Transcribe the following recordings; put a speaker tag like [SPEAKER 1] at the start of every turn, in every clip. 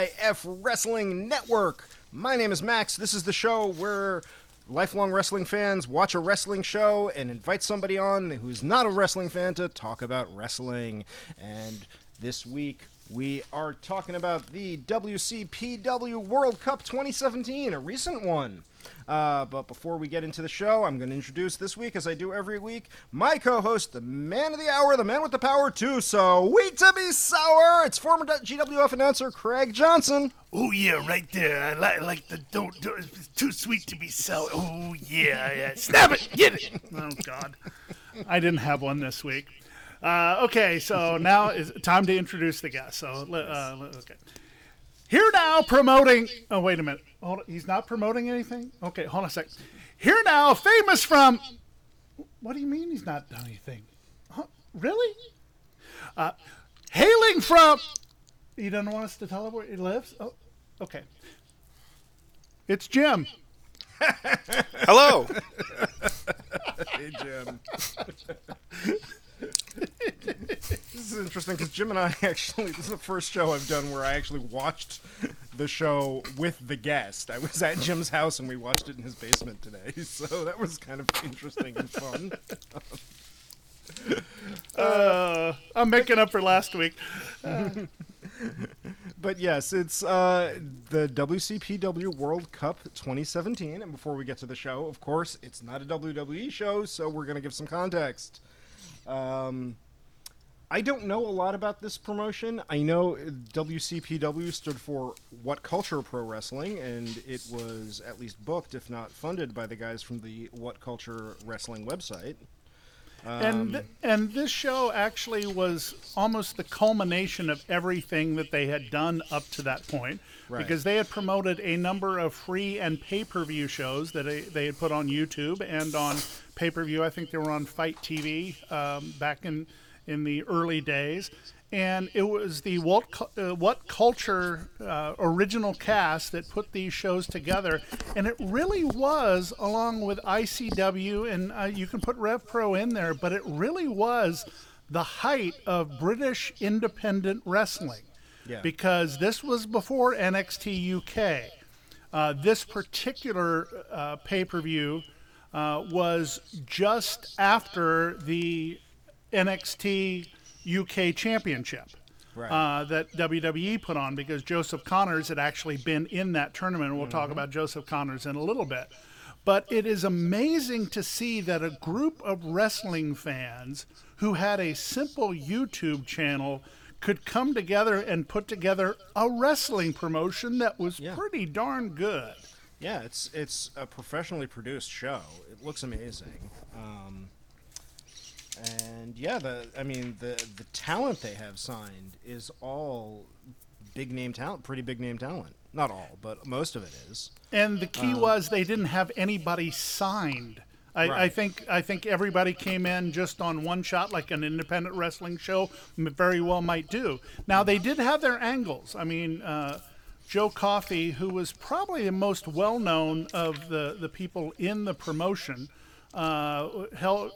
[SPEAKER 1] WKIF Wrestling Network. My name is Max. This is the show where lifelong wrestling fans watch a wrestling show and invite somebody on who's not a wrestling fan to talk about wrestling. And this week, we are talking about the WCPW World Cup 2017, a recent one. Uh, but before we get into the show, I'm going to introduce this week, as I do every week, my co-host, the man of the hour, the man with the power too. So week to be sour. It's former GWF announcer Craig Johnson.
[SPEAKER 2] Oh yeah, right there. I like, like the don't, don't. It's too sweet to be sour. Oh yeah, yeah. Snap it, get it.
[SPEAKER 3] Oh God, I didn't have one this week. Uh, okay, so now is time to introduce the guest. So uh, okay. Here now promoting. Oh, wait a minute. Hold on. He's not promoting anything? Okay, hold on a sec. Here now, famous from. What do you mean he's not done anything? Huh? Really? Uh, hailing from. He doesn't want us to tell him where he lives? Oh, okay. It's Jim.
[SPEAKER 4] Hello.
[SPEAKER 1] hey, Jim. this is interesting because Jim and I actually, this is the first show I've done where I actually watched the show with the guest. I was at Jim's house and we watched it in his basement today, so that was kind of interesting and fun.
[SPEAKER 3] Uh, I'm making up for last week.
[SPEAKER 1] but yes, it's uh, the WCPW World Cup 2017. And before we get to the show, of course, it's not a WWE show, so we're going to give some context. Um, I don't know a lot about this promotion. I know WCPW stood for What Culture Pro Wrestling, and it was at least booked, if not funded, by the guys from the What Culture Wrestling website.
[SPEAKER 3] Um, and and this show actually was almost the culmination of everything that they had done up to that point, right. because they had promoted a number of free and pay per view shows that they, they had put on YouTube and on pay per view. I think they were on FITE TV um, back in in the early days, and it was the What, uh, what Culture uh, original cast that put these shows together, and it really was, along with ICW, and uh, you can put Rev Pro in there, but it really was the height of British independent wrestling, yeah. because this was before NXT UK. Uh, this particular uh, pay per view uh, was just after the NXT UK Championship right. uh, that WWE put on because Joseph Conners had actually been in that tournament. We'll mm-hmm. talk about Joseph Conners in a little bit. But it is amazing to see that a group of wrestling fans who had a simple YouTube channel could come together and put together a wrestling promotion that was yeah. pretty darn good.
[SPEAKER 1] Yeah, it's it's a professionally produced show. It looks amazing. Um, and yeah, the I mean the the talent they have signed is all big name talent, pretty big name talent. Not all, but most of it is.
[SPEAKER 3] And the key um, was they didn't have anybody signed. I, right. I, think I think everybody came in just on one shot, like an independent wrestling show very well might do. Now they did have their angles. I mean, uh, Joe Coffey, who was probably the most well known of the the people in the promotion, uh,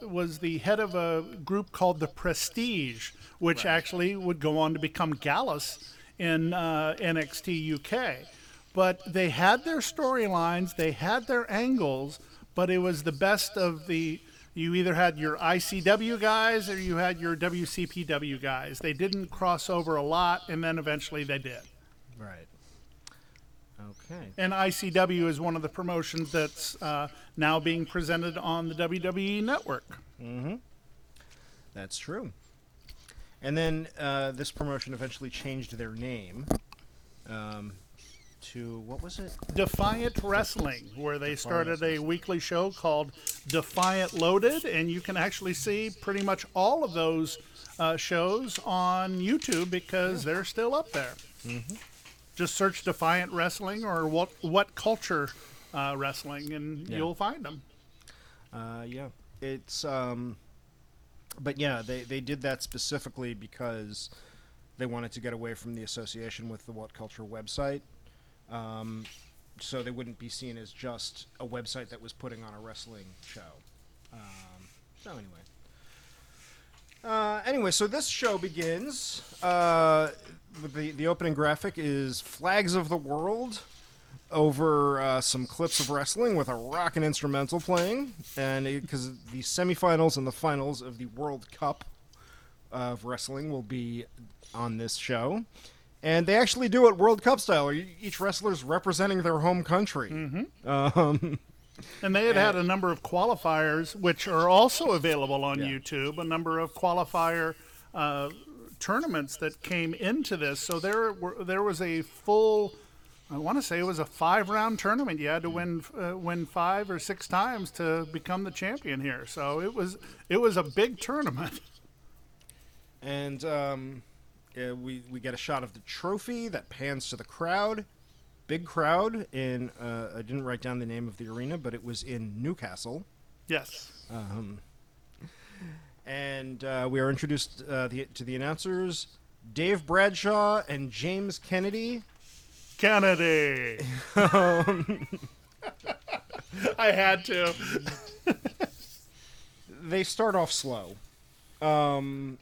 [SPEAKER 3] was the head of a group called the Prestige, which right. actually would go on to become Gallus in uh, NXT UK. But they had their storylines, they had their angles, but it was the best of the. You either had your ICW guys or you had your WCPW guys. They didn't cross over a lot, and then eventually they did.
[SPEAKER 1] Right. Okay.
[SPEAKER 3] And ICW is one of the promotions that's uh, now being presented on the WWE network.
[SPEAKER 1] Mm-hmm. That's true. And then uh, this promotion eventually changed their name um, to what was it?
[SPEAKER 3] Defiant Wrestling, where they started a weekly show called Defiant Loaded, and you can actually see pretty much all of those uh, shows on YouTube because they're still up there. Mm-hmm just search Defiant Wrestling or what what culture uh, wrestling, and yeah. you'll find them.
[SPEAKER 1] Uh, yeah, it's um, but yeah, they they did that specifically because they wanted to get away from the association with the What Culture website. Um, so they wouldn't be seen as just a website that was putting on a wrestling show. Um, so anyway, Uh, anyway, so this show begins. Uh, the the opening graphic is flags of the world over uh, some clips of wrestling with a rock and instrumental playing, and because the semifinals and the finals of the World Cup of wrestling will be on this show. And they actually do it World Cup style. where Each wrestler's representing their home country. Um,
[SPEAKER 3] And they had had a number of qualifiers, which are also available on YouTube, a number of qualifier uh, tournaments that came into this. So there were there was a full, I want to say it was a five round tournament. You had to win uh, win five or six times to become the champion here. So it was it was a big tournament.
[SPEAKER 1] and um, uh, we we get a shot of the trophy that pans to the crowd. Big crowd in. Uh, I didn't write down the name of the arena, but it was in Newcastle.
[SPEAKER 3] Yes.
[SPEAKER 1] And uh, we are introduced uh, the, to the announcers, Dave Bradshaw and James Kennedy.
[SPEAKER 3] Kennedy. I had to.
[SPEAKER 1] They start off slow. Um,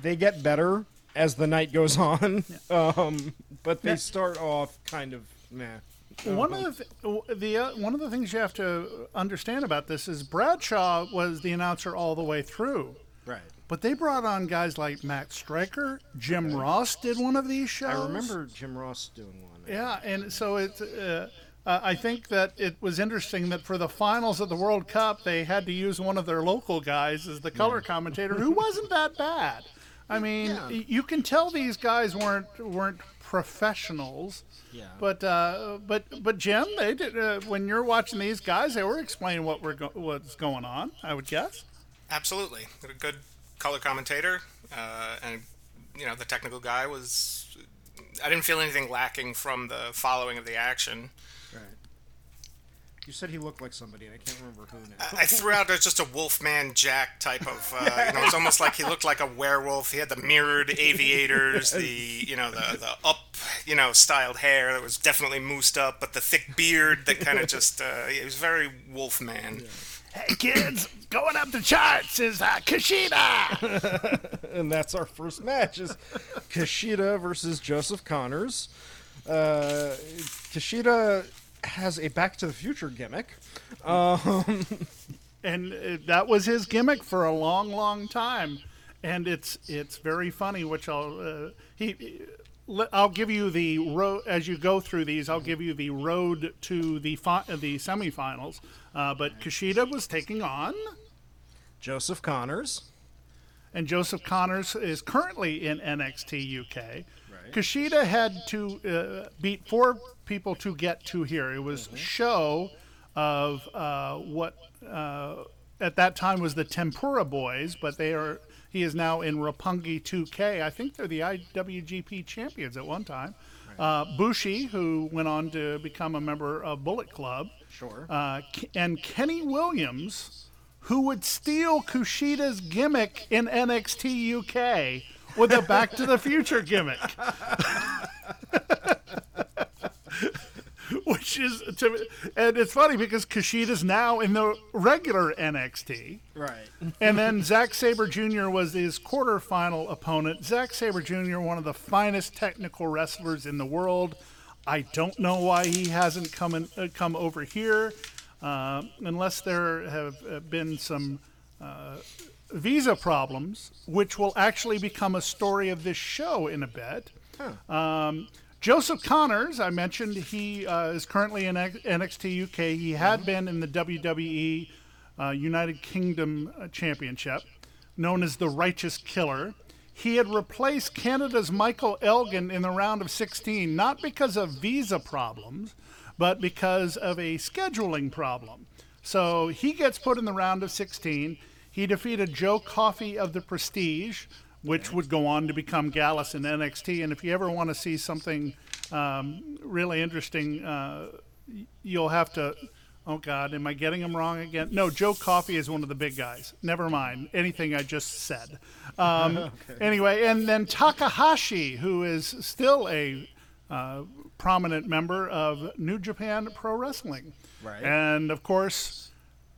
[SPEAKER 1] they get better as the night goes on, um, but they start off kind of meh.
[SPEAKER 3] One of the th- the uh, one of the things you have to understand about this is Bradshaw was the announcer all the way through,
[SPEAKER 1] Right.
[SPEAKER 3] but they brought on guys like Matt Striker, Jim Ross did one of these shows.
[SPEAKER 1] I remember Jim Ross doing one.
[SPEAKER 3] Yeah, and so it's. Uh, uh, I think that it was interesting that for the finals of the World Cup, they had to use one of their local guys as the color commentator, who wasn't that bad. I mean,
[SPEAKER 1] Yeah.
[SPEAKER 3] you can tell these guys weren't weren't professionals.
[SPEAKER 1] Yeah.
[SPEAKER 3] But uh, but but Jim, they did. Uh, when you're watching these guys, they were explaining what we're go- what's going on. I would guess.
[SPEAKER 4] Absolutely. A good color commentator, uh, and you know the technical guy was. I didn't feel anything lacking from the following of the action.
[SPEAKER 1] Right. You said he looked like somebody, and I can't remember who now.
[SPEAKER 4] I threw out there's just a Wolfman Jack type of, uh, you know, it's almost like he looked like a werewolf. He had the mirrored aviators, the, you know, the, the up, you know, styled hair that was definitely moosed up, but the thick beard that kind of just, uh, it was very Wolfman.
[SPEAKER 2] Hey kids, going up the charts is uh, Kushida.
[SPEAKER 1] and that's our first match is Kushida versus Joseph Conners. Uh, Kushida has a Back to the Future gimmick.
[SPEAKER 3] and uh, that was his gimmick for a long, long time. And it's it's very funny, which I'll uh, he. I'll give you the road as you go through these. I'll give you the road to the fi- uh, the semifinals. Uh, but Kushida was taking on,
[SPEAKER 1] Joseph Conners.
[SPEAKER 3] and Joseph Conners is currently in NXT UK. Kushida had to uh, beat four people to get to here. It was Sho of uh, what uh, at that time was the Tempura Boys, but they are. He is now in Roppongi 2K. I think they're the IWGP champions at one time. Uh, Bushi, who went on to become a member of Bullet Club,
[SPEAKER 1] Sure.
[SPEAKER 3] uh, and Kenny Williams, who would steal Kushida's gimmick in NXT UK with a Back to the Future gimmick. Which is, to, and it's funny because Kushida's now in the regular NXT.
[SPEAKER 1] right.
[SPEAKER 3] And then Zack Sabre Jr. was his quarterfinal opponent. Zack Sabre Jr., one of the finest technical wrestlers in the world. I don't know why he hasn't come in, uh, come over here, uh, unless there have uh, been some uh, visa problems, which will actually become a story of this show in a bit. Um, Joseph Conners, I mentioned, he uh, is currently in NXT UK. He had been in the WWE uh, United Kingdom uh, Championship, known as the Righteous Killer. He had replaced Canada's Michael Elgin in the round of 16, not because of visa problems, but because of a scheduling problem. So he gets put in the round of 16. He defeated Joe Coffey of the Prestige, which would go on to become Gallus in NXT. And if you ever want to see something um, really interesting, uh, you'll have to. Oh God, am I getting him wrong again? No, Joe Coffey is one of the big guys. Never mind anything I just said. Um, Anyway, and then Takahashi, who is still a uh, prominent member of New Japan Pro Wrestling.
[SPEAKER 1] Right.
[SPEAKER 3] And of course,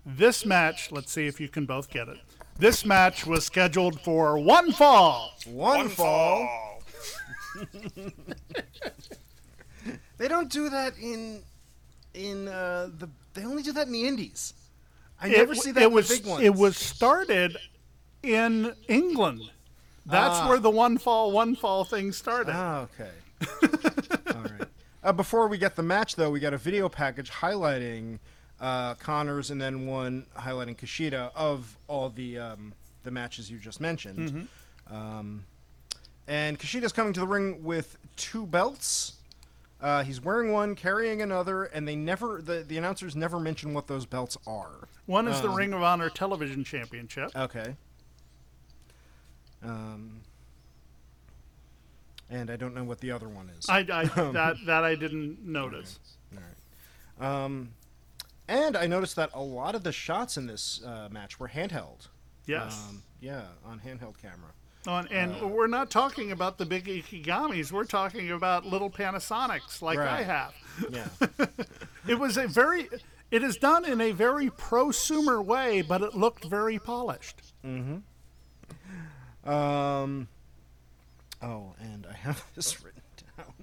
[SPEAKER 3] this match, let's see if you can both get it. This match was scheduled for one fall.
[SPEAKER 1] One,
[SPEAKER 4] One
[SPEAKER 1] fall.
[SPEAKER 4] fall.
[SPEAKER 1] They don't do that in in uh, the. They only do that in the Indies. I never see that
[SPEAKER 3] it
[SPEAKER 1] in
[SPEAKER 3] was
[SPEAKER 1] the big ones.
[SPEAKER 3] it was started in England. That's
[SPEAKER 1] Ah.
[SPEAKER 3] where the one fall one fall thing started.
[SPEAKER 1] Ah, okay. All right. Uh, before we get the match, though, we got a video package highlighting uh, Conners and then one highlighting Kushida of all the um, the matches you just mentioned. Um, and Kushida's coming to the ring with two belts. Uh, he's wearing one, carrying another, and they never the, the announcers never mention what those belts are.
[SPEAKER 3] One is the
[SPEAKER 1] Um,
[SPEAKER 3] Ring of Honor Television Championship.
[SPEAKER 1] Okay. Um, and I don't know what the other one is.
[SPEAKER 3] I, I that that I didn't notice. Alright.
[SPEAKER 1] Um, and I noticed that a lot of the shots in this uh, match were handheld.
[SPEAKER 3] Yes.
[SPEAKER 1] Um, yeah, on handheld camera.
[SPEAKER 3] On, and
[SPEAKER 1] uh,
[SPEAKER 3] we're not talking about the big Ikegamis. We're talking about little Panasonics like I have.
[SPEAKER 1] Yeah.
[SPEAKER 3] It was a very. It is done in a very prosumer way, but it looked very polished. Mm-hmm.
[SPEAKER 1] Um, oh, and I have this written down.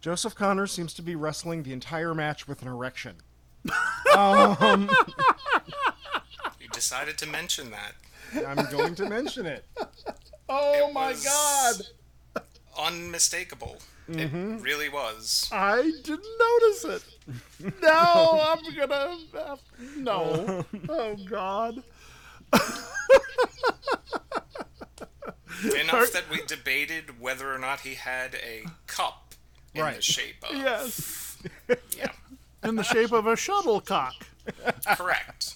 [SPEAKER 1] Joseph Conners seems to be wrestling the entire match with an erection.
[SPEAKER 4] You decided to mention that.
[SPEAKER 1] I'm going to mention it.
[SPEAKER 3] Oh
[SPEAKER 4] It
[SPEAKER 3] my
[SPEAKER 4] was
[SPEAKER 3] God!
[SPEAKER 4] Unmistakable.
[SPEAKER 1] Mm-hmm.
[SPEAKER 4] It really was.
[SPEAKER 3] I didn't notice it. No, I'm gonna. Have, no. Oh God.
[SPEAKER 4] Enough that we debated whether or not he had a cup in the shape of.
[SPEAKER 3] Yes.
[SPEAKER 4] Yeah,
[SPEAKER 3] In the shape of a shuttlecock.
[SPEAKER 4] correct.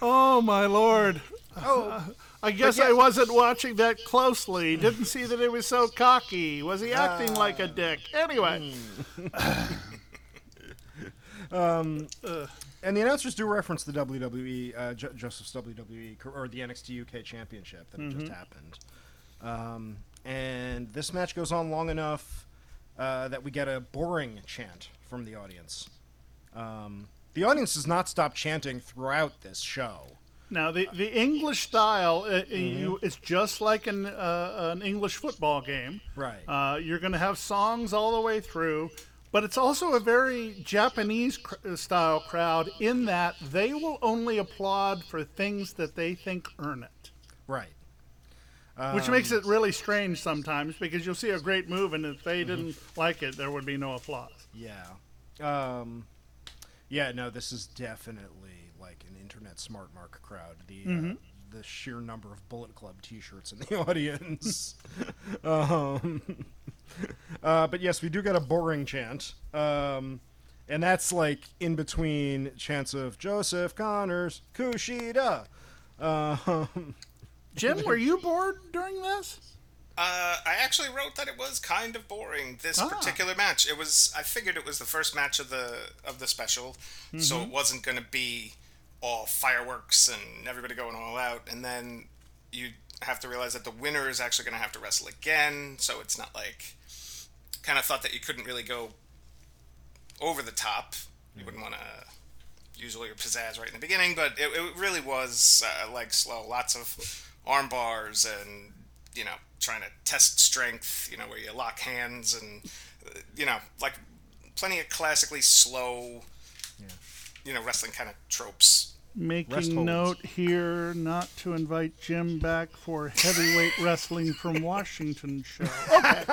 [SPEAKER 3] Oh my lord.
[SPEAKER 1] Oh,
[SPEAKER 3] I guess I wasn't watching that closely. Didn't see that it was so cocky. Was he acting like a dick? Anyway, Um.
[SPEAKER 1] and the announcers do reference the WWE, uh, jo- Joseph's WWE, or the NXT UK Championship that had just happened. Um, and this match goes on long enough uh, that we get a boring chant from the audience. Um, the audience does not stop chanting throughout this show.
[SPEAKER 3] now the, the English style uh, you, it's just like an uh, an English football game.
[SPEAKER 1] Right.
[SPEAKER 3] Uh, you're going to have songs all the way through, but it's also a very Japanese cr- style crowd in that they will only applaud for things that they think earn it.
[SPEAKER 1] right.
[SPEAKER 3] Which makes it really strange sometimes because you'll see a great move, and if they
[SPEAKER 1] Mm-hmm.
[SPEAKER 3] didn't like it, there would be no applause.
[SPEAKER 1] Yeah. Um, yeah, no, this is definitely like an internet smart mark crowd. The uh, the sheer number of Bullet Club T-shirts in the audience. um, uh, but yes, we do get a boring chant, um, and that's like in between chants of Joseph Conners, Kushida. Um,
[SPEAKER 3] Jim, were you bored during this?
[SPEAKER 4] Uh, I actually wrote that it was kind of boring this
[SPEAKER 3] Ah.
[SPEAKER 4] particular match. It was. I figured it was the first match of the of the special, so it wasn't going to be all fireworks and everybody going all out. And then you have to realize that the winner is actually going to have to wrestle again. So it's not like. Kind of thought that you couldn't really go over the top. You wouldn't want to use all your pizzazz right in the beginning, but it, it really was uh, like slow. Lots of arm bars and you know trying to test strength. You know where you lock hands and uh, you know like plenty of classically slow. You know wrestling kind of tropes.
[SPEAKER 3] Making note here not to invite Jim back for heavyweight wrestling from Washington show. Okay.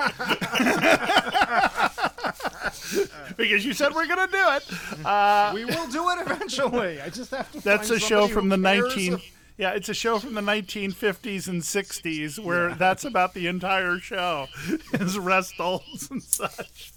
[SPEAKER 3] because you said we're going to do it.
[SPEAKER 1] we will do it eventually. I just have to.
[SPEAKER 3] That's
[SPEAKER 1] find
[SPEAKER 3] a show from the
[SPEAKER 1] cares
[SPEAKER 3] 19 Yeah, it's a show from the 1950s and 60s where that's about the entire show is rest holds and such.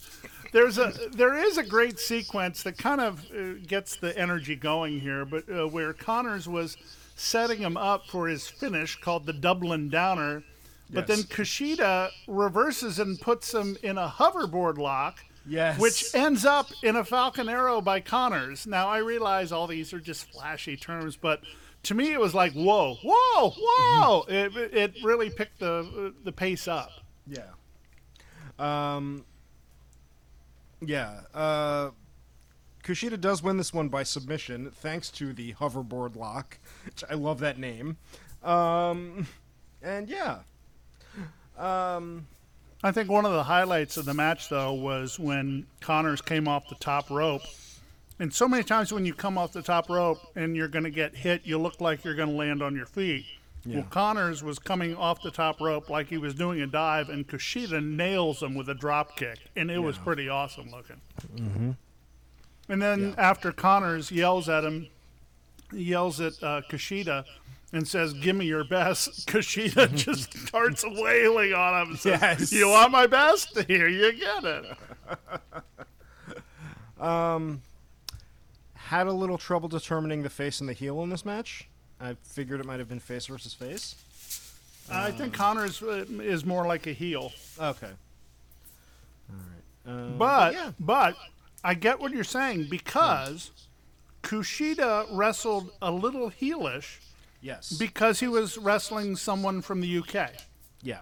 [SPEAKER 3] There's a there is a great sequence that kind of uh, gets the energy going here, but uh, where Conners was setting him up for his finish called the Dublin Downer, but then
[SPEAKER 1] Yes.
[SPEAKER 3] Kushida reverses and puts him in a hoverboard lock.
[SPEAKER 1] Yes.
[SPEAKER 3] Which ends up in a Falcon Arrow by Conners. Now I realize all these are just flashy terms, but to me it was like whoa, whoa, whoa! It, it really picked the the pace up.
[SPEAKER 1] Yeah. Um. Yeah. Uh. Kushida does win this one by submission, thanks to the hoverboard lock. Which I love that name. Um, and yeah, Um,
[SPEAKER 3] I think one of the highlights of the match, though, was when Conners came off the top rope. And so many times when you come off the top rope and you're going to get hit, you look like you're going to land on your feet. Well, Conners was coming off the top rope like he was doing a dive, and Kushida nails him with a drop kick, and it was pretty awesome looking. Mm-hmm. And then after Conners yells at him, he yells at uh, Kushida and says, "Give me your best." Kushida just starts wailing on him. And says,
[SPEAKER 1] Yes.
[SPEAKER 3] You want my best? Here you get it.
[SPEAKER 1] Had a little trouble determining the face and the heel in this match. I figured it might have been face versus face.
[SPEAKER 3] I think Connor uh, is more like a heel,
[SPEAKER 1] Okay. All right. Uh,
[SPEAKER 3] but
[SPEAKER 1] yeah.
[SPEAKER 3] but I get what you're saying because Kushida wrestled a little heelish
[SPEAKER 1] yes.
[SPEAKER 3] because he was wrestling someone from the UK.
[SPEAKER 1] yeah.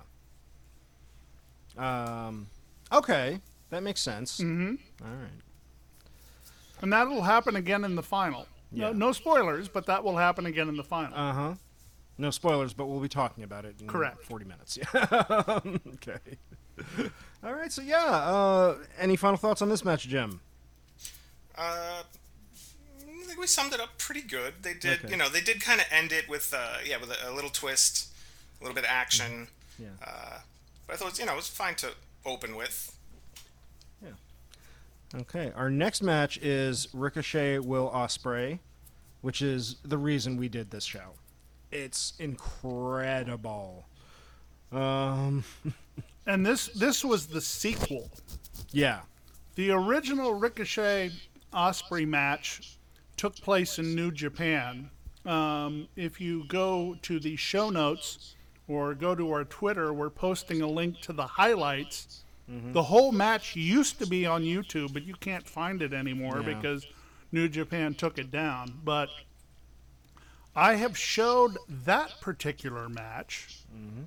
[SPEAKER 1] Um. Okay, that makes sense. Mm-hmm. All right.
[SPEAKER 3] And that'll happen again in the final.
[SPEAKER 1] Yeah.
[SPEAKER 3] No, no spoilers, but that will happen again in the final.
[SPEAKER 1] Uh huh. No spoilers, but we'll be talking about it in
[SPEAKER 3] Correct.
[SPEAKER 1] 40 minutes. Yeah. okay. All right. So yeah. Uh, any final thoughts on this match, Jim?
[SPEAKER 4] Uh, I think we summed it up pretty good. They did,
[SPEAKER 1] Okay.
[SPEAKER 4] you know, they did kind of end it with, uh, yeah, with a, a little twist, a little bit of action.
[SPEAKER 1] Yeah.
[SPEAKER 4] Uh, but I thought, you know, it was fine to open with.
[SPEAKER 1] Okay. Our next match is Ricochet Will Ospreay, which is the reason we did this show. It's incredible. Um.
[SPEAKER 3] and this this was the sequel.
[SPEAKER 1] Yeah.
[SPEAKER 3] The original Ricochet Ospreay match took place in New Japan. Um, if you go to the show notes or go to our Twitter, we're posting a link to the highlights. Mm-hmm. The whole match used to be on YouTube, but you can't find it anymore
[SPEAKER 1] Yeah.
[SPEAKER 3] because New Japan took it down. But I have showed that particular match mm-hmm.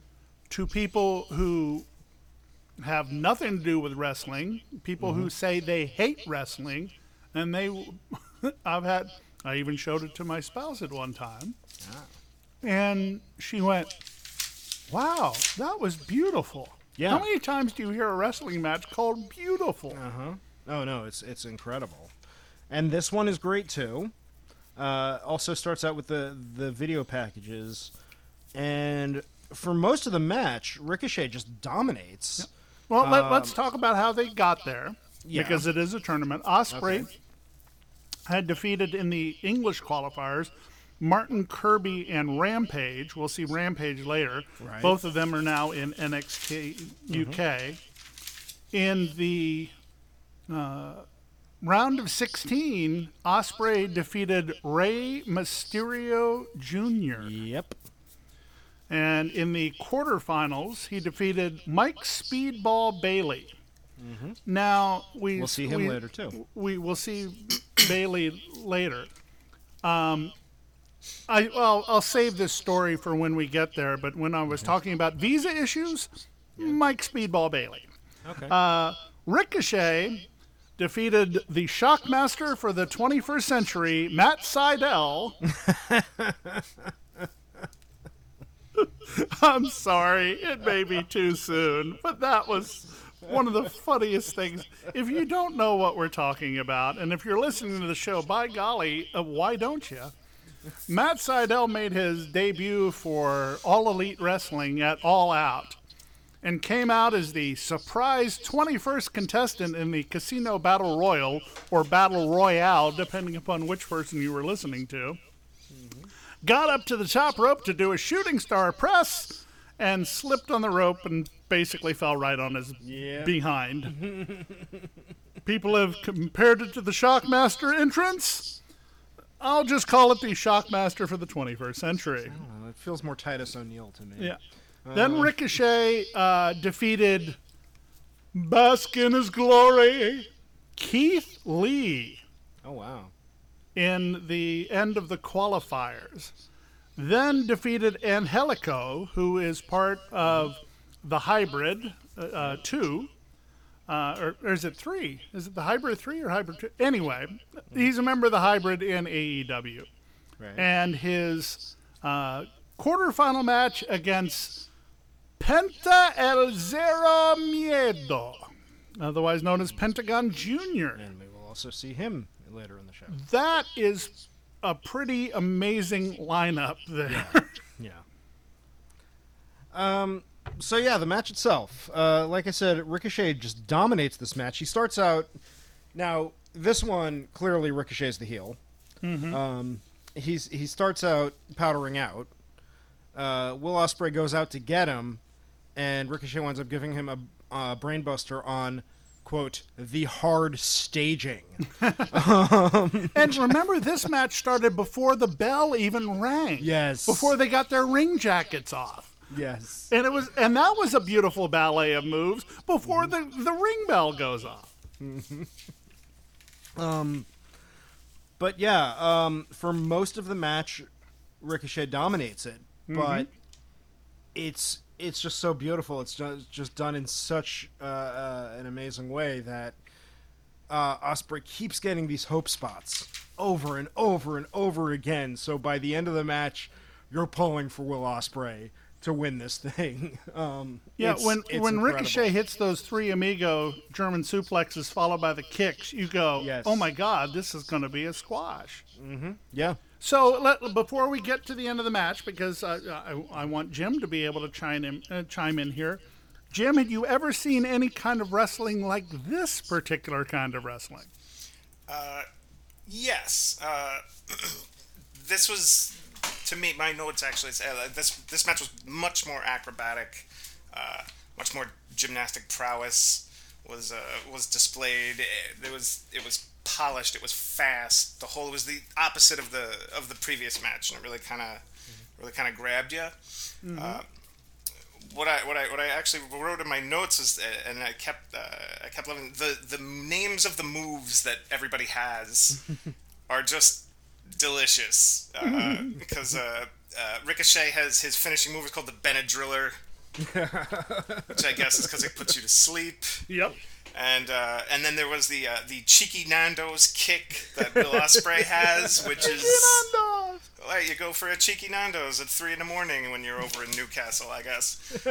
[SPEAKER 3] to people who have nothing to do with wrestling, people who mm-hmm. say they hate wrestling, and they I've had I even showed it to my spouse at one time. Ah. And she went, "Wow, that was beautiful."
[SPEAKER 1] Yeah.
[SPEAKER 3] How many times do you hear a wrestling match called beautiful? Uh huh.
[SPEAKER 1] Oh no, it's it's incredible, and this one is great too. Uh, also starts out with the the video packages, and for most of the match, Ricochet just dominates.
[SPEAKER 3] Well, let, us talk about how they got there
[SPEAKER 1] Yeah.
[SPEAKER 3] because it is a tournament. Ospreay
[SPEAKER 1] Okay.
[SPEAKER 3] had defeated in the English qualifiers Martin Kirby and Rampage. We'll see Rampage later.
[SPEAKER 1] Right.
[SPEAKER 3] Both of them are now in NXT UK. In the uh, round of 16, Ospreay defeated Rey Mysterio Jr.
[SPEAKER 1] Yep.
[SPEAKER 3] And in the quarterfinals, he defeated Mike Speedball Bailey. Now we
[SPEAKER 1] Mm-hmm. We'll see him
[SPEAKER 3] we-
[SPEAKER 1] later, too.
[SPEAKER 3] We will see Bailey later. Um, I well, I'll save this story for when we get there. But when I was talking about visa issues, Mike Speedball Bailey,
[SPEAKER 1] Okay.
[SPEAKER 3] uh, Ricochet defeated the Shockmaster for the 21st century, Matt Sydal. I'm sorry, it may be too soon, but that was one of the funniest things. If you don't know what we're talking about, and if you're listening to the show, by golly, uh, why don't you? Matt Sydal made his debut for All Elite Wrestling at All Out and came out as the surprise 21st contestant in the Casino Battle Royal or Battle Royale, depending upon which person you were listening to. Got up to the top rope to do a shooting star press and slipped on the rope and basically fell right on his
[SPEAKER 1] Yeah.
[SPEAKER 3] behind. People have compared it to the Shockmaster entrance. I'll just call it the Shockmaster for the 21st century.
[SPEAKER 1] Uh, it feels more Titus O'Neil to me.
[SPEAKER 3] Yeah. Then Ricochet uh, defeated Bask in his glory Keith Lee
[SPEAKER 1] Oh wow.
[SPEAKER 3] in the end of the qualifiers. Then defeated Angelico, who is part of the Hybrid uh, uh, 2. Uh, or, or is it three? Is it the hybrid three or hybrid two? Anyway, he's a member of the hybrid in AEW,
[SPEAKER 1] Right.
[SPEAKER 3] and his uh, quarterfinal match against Penta El Zero Miedo, otherwise known as Pentagon Junior.
[SPEAKER 1] and we will also see him later in the show.
[SPEAKER 3] That is a pretty amazing lineup there.
[SPEAKER 1] Yeah. Um. So yeah, the match itself. Uh, like I said, Ricochet just dominates this match. He starts out. Now this one clearly Ricochet's the heel. Um. He's he starts out powdering out. Uh, Will Ospreay goes out to get him, and Ricochet winds up giving him a uh, brainbuster on quote the hard staging.
[SPEAKER 3] and remember, this match started before the bell even rang.
[SPEAKER 1] Yes.
[SPEAKER 3] Before they got their ring jackets off.
[SPEAKER 1] Yes.
[SPEAKER 3] And it was and that was a beautiful ballet of moves before the, the ring bell goes off.
[SPEAKER 1] Um, But yeah, um, for most of the match, Ricochet dominates it, but it's it's just so beautiful. It's just, just done in such uh, uh, an amazing way that uh, Ospreay keeps getting these hope spots over and over and over again. So by the end of the match, you're pulling for Will Ospreay to win this thing. Um,
[SPEAKER 3] Yeah,
[SPEAKER 1] it's-
[SPEAKER 3] when
[SPEAKER 1] it's
[SPEAKER 3] when
[SPEAKER 1] incredible.
[SPEAKER 3] Ricochet hits those three amigo German suplexes followed by the kicks, you go,
[SPEAKER 1] Yes.
[SPEAKER 3] "Oh my God, this is going to be a squash."
[SPEAKER 1] yeah,
[SPEAKER 3] So let, before we get to the end of the match, because I, I, I want Jim to be able to chime in, uh, chime in here. Jim, had you ever seen any kind of wrestling like this particular kind of wrestling?
[SPEAKER 4] Yes. Uh, this was, to me, my notes actually say that this this match was much more acrobatic, uh, much more gymnastic prowess was uh, was displayed. It was it was polished. It was fast. The whole it was the opposite of the of the previous match, and it really kind of really kind of grabbed you. Uh, what I what I what I actually wrote in my notes is, uh, and I kept uh, I kept loving the the names of the moves that everybody has are just delicious uh, because uh, uh, Ricochet has his finishing move is called the Benadriller, which I guess is because it puts you to sleep.
[SPEAKER 3] Yep.
[SPEAKER 4] And uh, and then there was the uh, the cheeky Nando's kick that Bill Ospreay has, which is well, you go for a cheeky Nando's at three in the morning when you're over in Newcastle, I guess.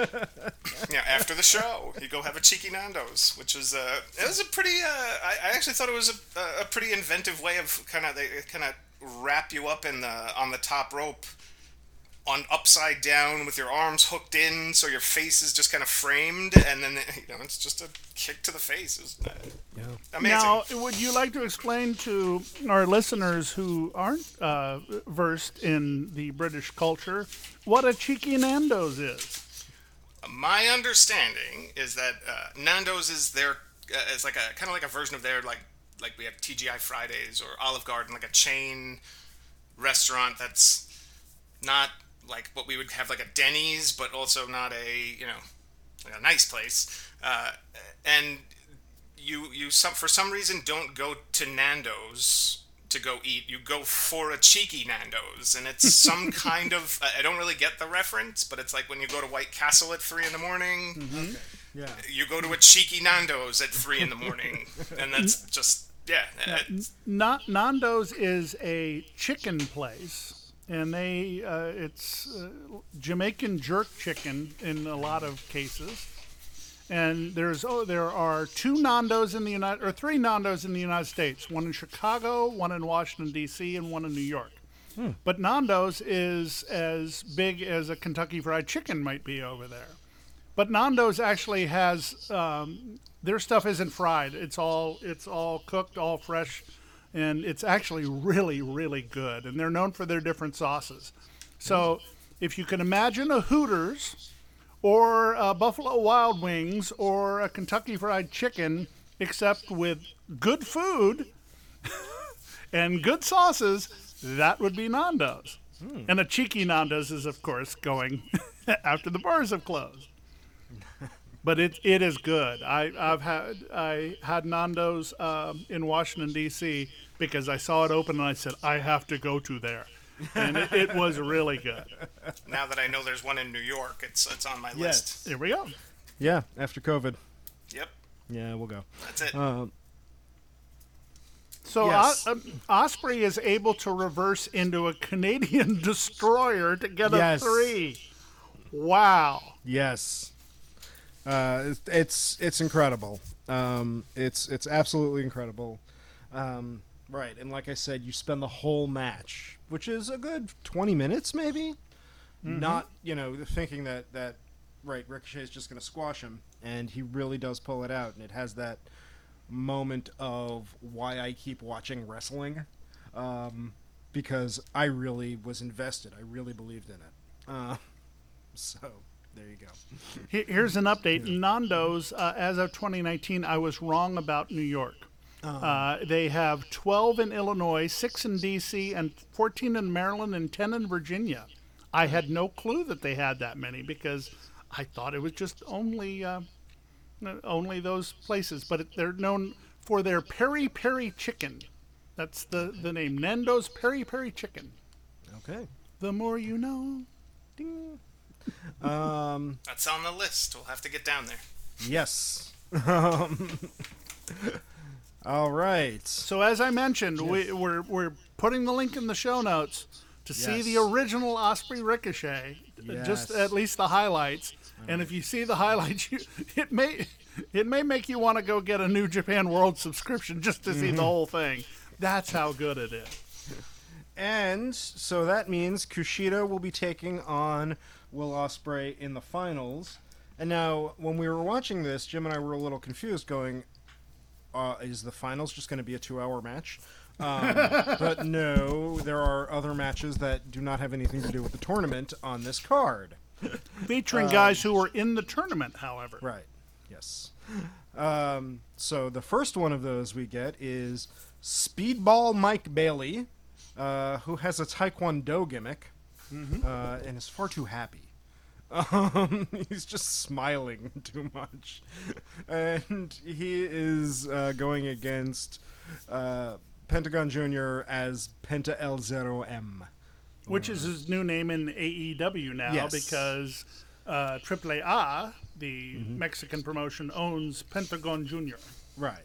[SPEAKER 4] yeah, after the show, you go have a cheeky Nando's, which was uh, it was a pretty. Uh, I, I actually thought it was a, a pretty inventive way of kind of they kind of wrap you up in the on the top rope. On upside down with your arms hooked in, so your face is just kind of framed, and then you know it's just a kick to the face. Isn't it was, uh, amazing.
[SPEAKER 3] Now, would you like to explain to our listeners who aren't uh, versed in the British culture what a cheeky Nando's is?
[SPEAKER 4] My understanding is that uh, Nando's is their uh, is like a kind of like a version of their like like we have TGI Fridays or Olive Garden, like a chain restaurant that's not like what we would have like a Denny's, but also not a you know like a nice place. Uh, and you you some for some reason don't go to Nando's to go eat. You go for a cheeky Nando's, and it's some kind of I I don't really get the reference, but it's like when you go to White Castle at three in the morning.
[SPEAKER 1] yeah.
[SPEAKER 4] You go to a cheeky Nando's at three in the morning, and that's just yeah. it's-
[SPEAKER 3] Na- Nando's is a chicken place, and they uh, it's uh, Jamaican jerk chicken in a lot of cases. And there's oh there are two Nando's in the United or three Nando's in the United States, one in Chicago, one in Washington D.C., and one in New York. But Nando's is as big as a Kentucky Fried Chicken might be over there. But Nando's actually has um, their stuff isn't fried. It's all it's all cooked, all fresh, and it's actually really really good. And they're known for their different sauces. So if you can imagine a Hooters or a Buffalo Wild Wings or a Kentucky Fried Chicken, except with good food and good sauces, that would be Nando's. And a cheeky Nando's is, of course, going after the bars have closed. But it, it is good. I, I've had I had Nando's um, in Washington D.C. because I saw it open and I said I have to go to there, and it, it was really good.
[SPEAKER 4] now that I know there's one in New York, it's it's on my
[SPEAKER 1] Yes.
[SPEAKER 4] list.
[SPEAKER 3] Here we go.
[SPEAKER 1] Yeah, after COVID.
[SPEAKER 4] Yep.
[SPEAKER 1] Yeah, we'll go.
[SPEAKER 4] That's it.
[SPEAKER 1] Uh,
[SPEAKER 3] So
[SPEAKER 1] Yes.
[SPEAKER 3] O- um, Ospreay is able to reverse into a Canadian destroyer to get
[SPEAKER 1] Yes.
[SPEAKER 3] a three. Wow.
[SPEAKER 1] Yes. Uh, it's- it's incredible. Um, it's it's absolutely incredible. Um, right, and like I said, you spend the whole match, which is a good twenty minutes, maybe. Not you know thinking that that right Ricochet is just going to squash him, and he really does pull it out, and it has that moment of why I keep watching wrestling, um, because I really was invested. I really believed in it. Uh, so there you go.
[SPEAKER 3] He- Here's an update. Nando's, uh, as of 2019, I was wrong about New York. Uh, they have 12 in Illinois, 6 in D.C., and 14 in Maryland, and 10 in Virginia. I had no clue that they had that many because I thought it was just only uh, only those places. But it, they're known for their peri peri chicken. That's the, the name. Nando's peri peri chicken.
[SPEAKER 1] Okay.
[SPEAKER 3] The more you know.
[SPEAKER 1] Ding. Um,
[SPEAKER 4] That's on the list. We'll have to get down there.
[SPEAKER 1] yes. Um, all right.
[SPEAKER 3] So as I mentioned, we, we're we're putting the link in the show notes to see
[SPEAKER 1] Yes.
[SPEAKER 3] the original Ospreay Ricochet,
[SPEAKER 1] Yes.
[SPEAKER 3] just at least the highlights. And if you see the highlights, you, it may it may make you want to go get a New Japan World subscription just to
[SPEAKER 1] Mm-hmm.
[SPEAKER 3] see the whole thing. That's how good it is.
[SPEAKER 1] And so that means Kushida will be taking on Will Ospreay in the finals. And now, when we were watching this, Jim and I were a little confused, going, uh, "Is the finals just going to be a two-hour match?" Um, but no, there are other matches that do not have anything to do with the tournament on this card.
[SPEAKER 3] Featuring guys who were in the tournament, however.
[SPEAKER 1] Right. Yes. Um, so the first one of those we get is Speedball Mike Bailey, uh, who has a Taekwondo gimmick uh, and is far too happy. Um, he's just smiling too much, and he is uh, going against uh, Pentagon Junior as Penta L Zero M.
[SPEAKER 3] which is his new name in AEW now
[SPEAKER 1] Yes.
[SPEAKER 3] because uh, AAA, the Mexican promotion, owns Pentagon Junior.
[SPEAKER 1] Right.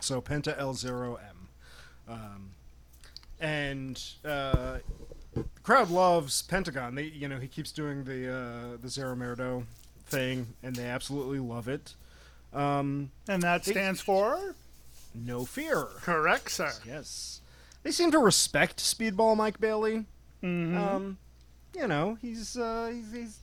[SPEAKER 1] So Penta L zero M, um, and uh, the crowd loves Pentagon. They, you know, he keeps doing the uh, the Zero Miedo thing, and they absolutely love it. Um,
[SPEAKER 3] And that stands for
[SPEAKER 1] no fear.
[SPEAKER 3] correct, sir.
[SPEAKER 1] Yes, they seem to respect Speedball Mike Bailey. Um, you know, he's, uh, he's he's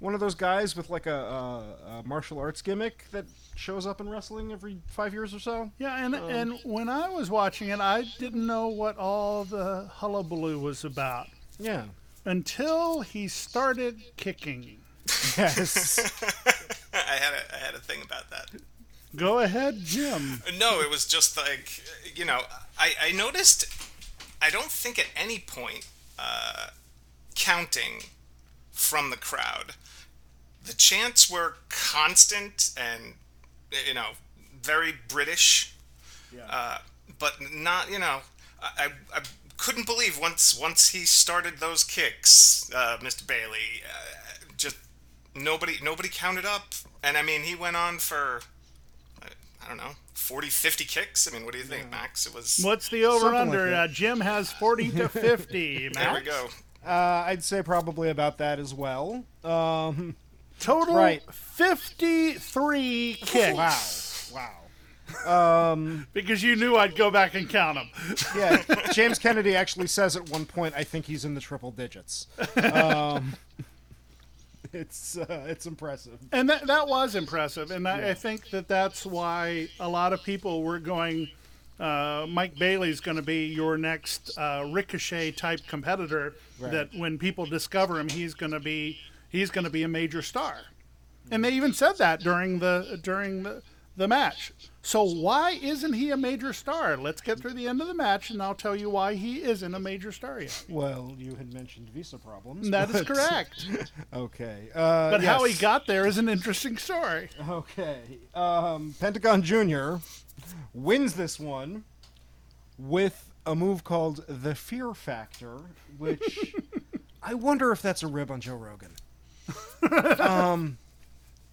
[SPEAKER 1] one of those guys with like a, a, a martial arts gimmick that shows up in wrestling every five years or so.
[SPEAKER 3] Yeah, and and when I was watching it, I didn't know what all the hullabaloo was about
[SPEAKER 1] Yeah.
[SPEAKER 3] until he started kicking.
[SPEAKER 1] Yes.
[SPEAKER 4] I had a, I had a thing about that.
[SPEAKER 3] Go ahead, Jim.
[SPEAKER 4] No, it was just like you know, I, I noticed. I don't think at any point uh, counting from the crowd, the chants were constant and you know very British, uh, but not you know. I, I, I couldn't believe once once he started those kicks, uh, Mr. Bailey. Uh, just nobody nobody counted up, and I mean he went on for I don't know, 40, 50 kicks. I mean, what do you think, Max? It was.
[SPEAKER 3] What's the over under?
[SPEAKER 1] like
[SPEAKER 3] uh, Jim has 40 to 50.
[SPEAKER 4] there we go.
[SPEAKER 1] uh, I'd say probably about that as well. Um,
[SPEAKER 3] Total
[SPEAKER 1] Right.
[SPEAKER 3] 53 kicks.
[SPEAKER 1] wow. Wow.
[SPEAKER 3] Because you knew I'd go back and count them.
[SPEAKER 1] Yeah, James Kennedy actually says at one point, I think he's in the triple digits. Um, it's uh, it's impressive.
[SPEAKER 3] And that, that was impressive. And I, I think that that's why a lot of people were going, uh, Mike Bailey's going to be your next uh, Ricochet type competitor. That when people discover him, he's going to be he's going to be a major star. And they even said that during the during the, the match. So why isn't he a major star? Let's get through the end of the match, and I'll tell you why he isn't a major star yet.
[SPEAKER 1] Well, you had mentioned visa problems.
[SPEAKER 3] That is
[SPEAKER 1] but-
[SPEAKER 3] correct.
[SPEAKER 1] Okay. Uh,
[SPEAKER 3] But how he got there is an interesting story.
[SPEAKER 1] Okay. Um, Pentagon Jr. wins this one with a move called the Fear Factor, which I wonder if that's a rib on Joe Rogan. Um,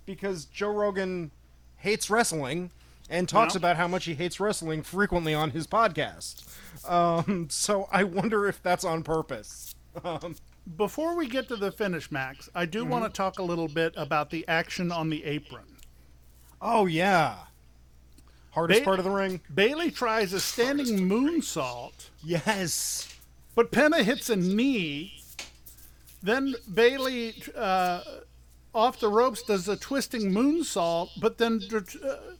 [SPEAKER 1] because Joe Rogan hates wrestling and talks
[SPEAKER 3] Yeah.
[SPEAKER 1] about how much he hates wrestling frequently on his podcast. Um, so I wonder if that's on purpose. Um,
[SPEAKER 3] Before we get to the finish, Max, I do want to talk a little bit about the action on the apron.
[SPEAKER 1] oh yeah, hardest
[SPEAKER 3] Ba-
[SPEAKER 1] part of the ring.
[SPEAKER 3] Bailey tries a standing moonsault,
[SPEAKER 1] Yes.
[SPEAKER 3] but Penta hits a knee. Then Bailey, uh, off the ropes, does a twisting moonsault, but then uh,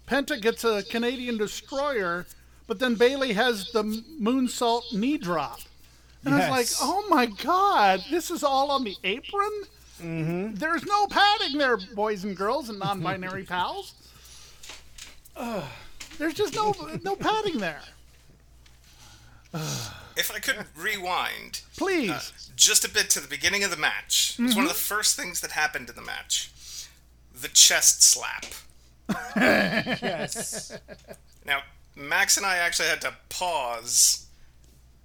[SPEAKER 3] Penta gets a Canadian destroyer, but then Bailey has the moonsault knee drop. And I was like, oh my God, this is all on the apron? Mm-hmm. There's no padding there, boys and girls and non binary pals. Ugh. there's just no no padding there.
[SPEAKER 4] If I could rewind uh,
[SPEAKER 3] Please.
[SPEAKER 4] just a bit to the beginning of the match, it was one of mm-hmm. the first things that happened in the match. The chest slap.
[SPEAKER 1] Yes.
[SPEAKER 4] Now, Max and I actually had to pause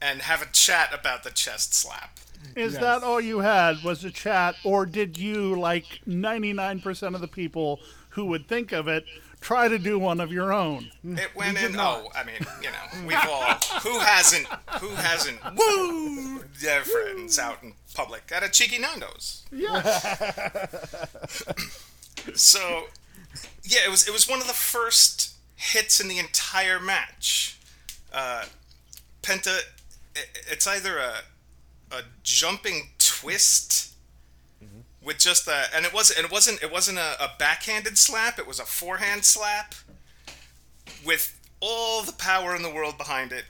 [SPEAKER 4] and have a chat about the chest slap.
[SPEAKER 3] Is
[SPEAKER 1] Yes.
[SPEAKER 3] that all you had was a chat, or did you, like 99% of the people who would think of it, try to do one of your own?
[SPEAKER 4] It went in.
[SPEAKER 1] not.
[SPEAKER 4] Oh, I mean, you know, we've all who hasn't who hasn't woo their friends out in public at a cheeky Nando's.
[SPEAKER 3] Yeah.
[SPEAKER 4] So, yeah, it was it was one of the first hits in the entire match. Uh, Penta, i- it's either a a jumping twist with just a, and it wasn't it wasn't it wasn't a, a backhanded slap. It was a forehand slap with all the power in the world behind it.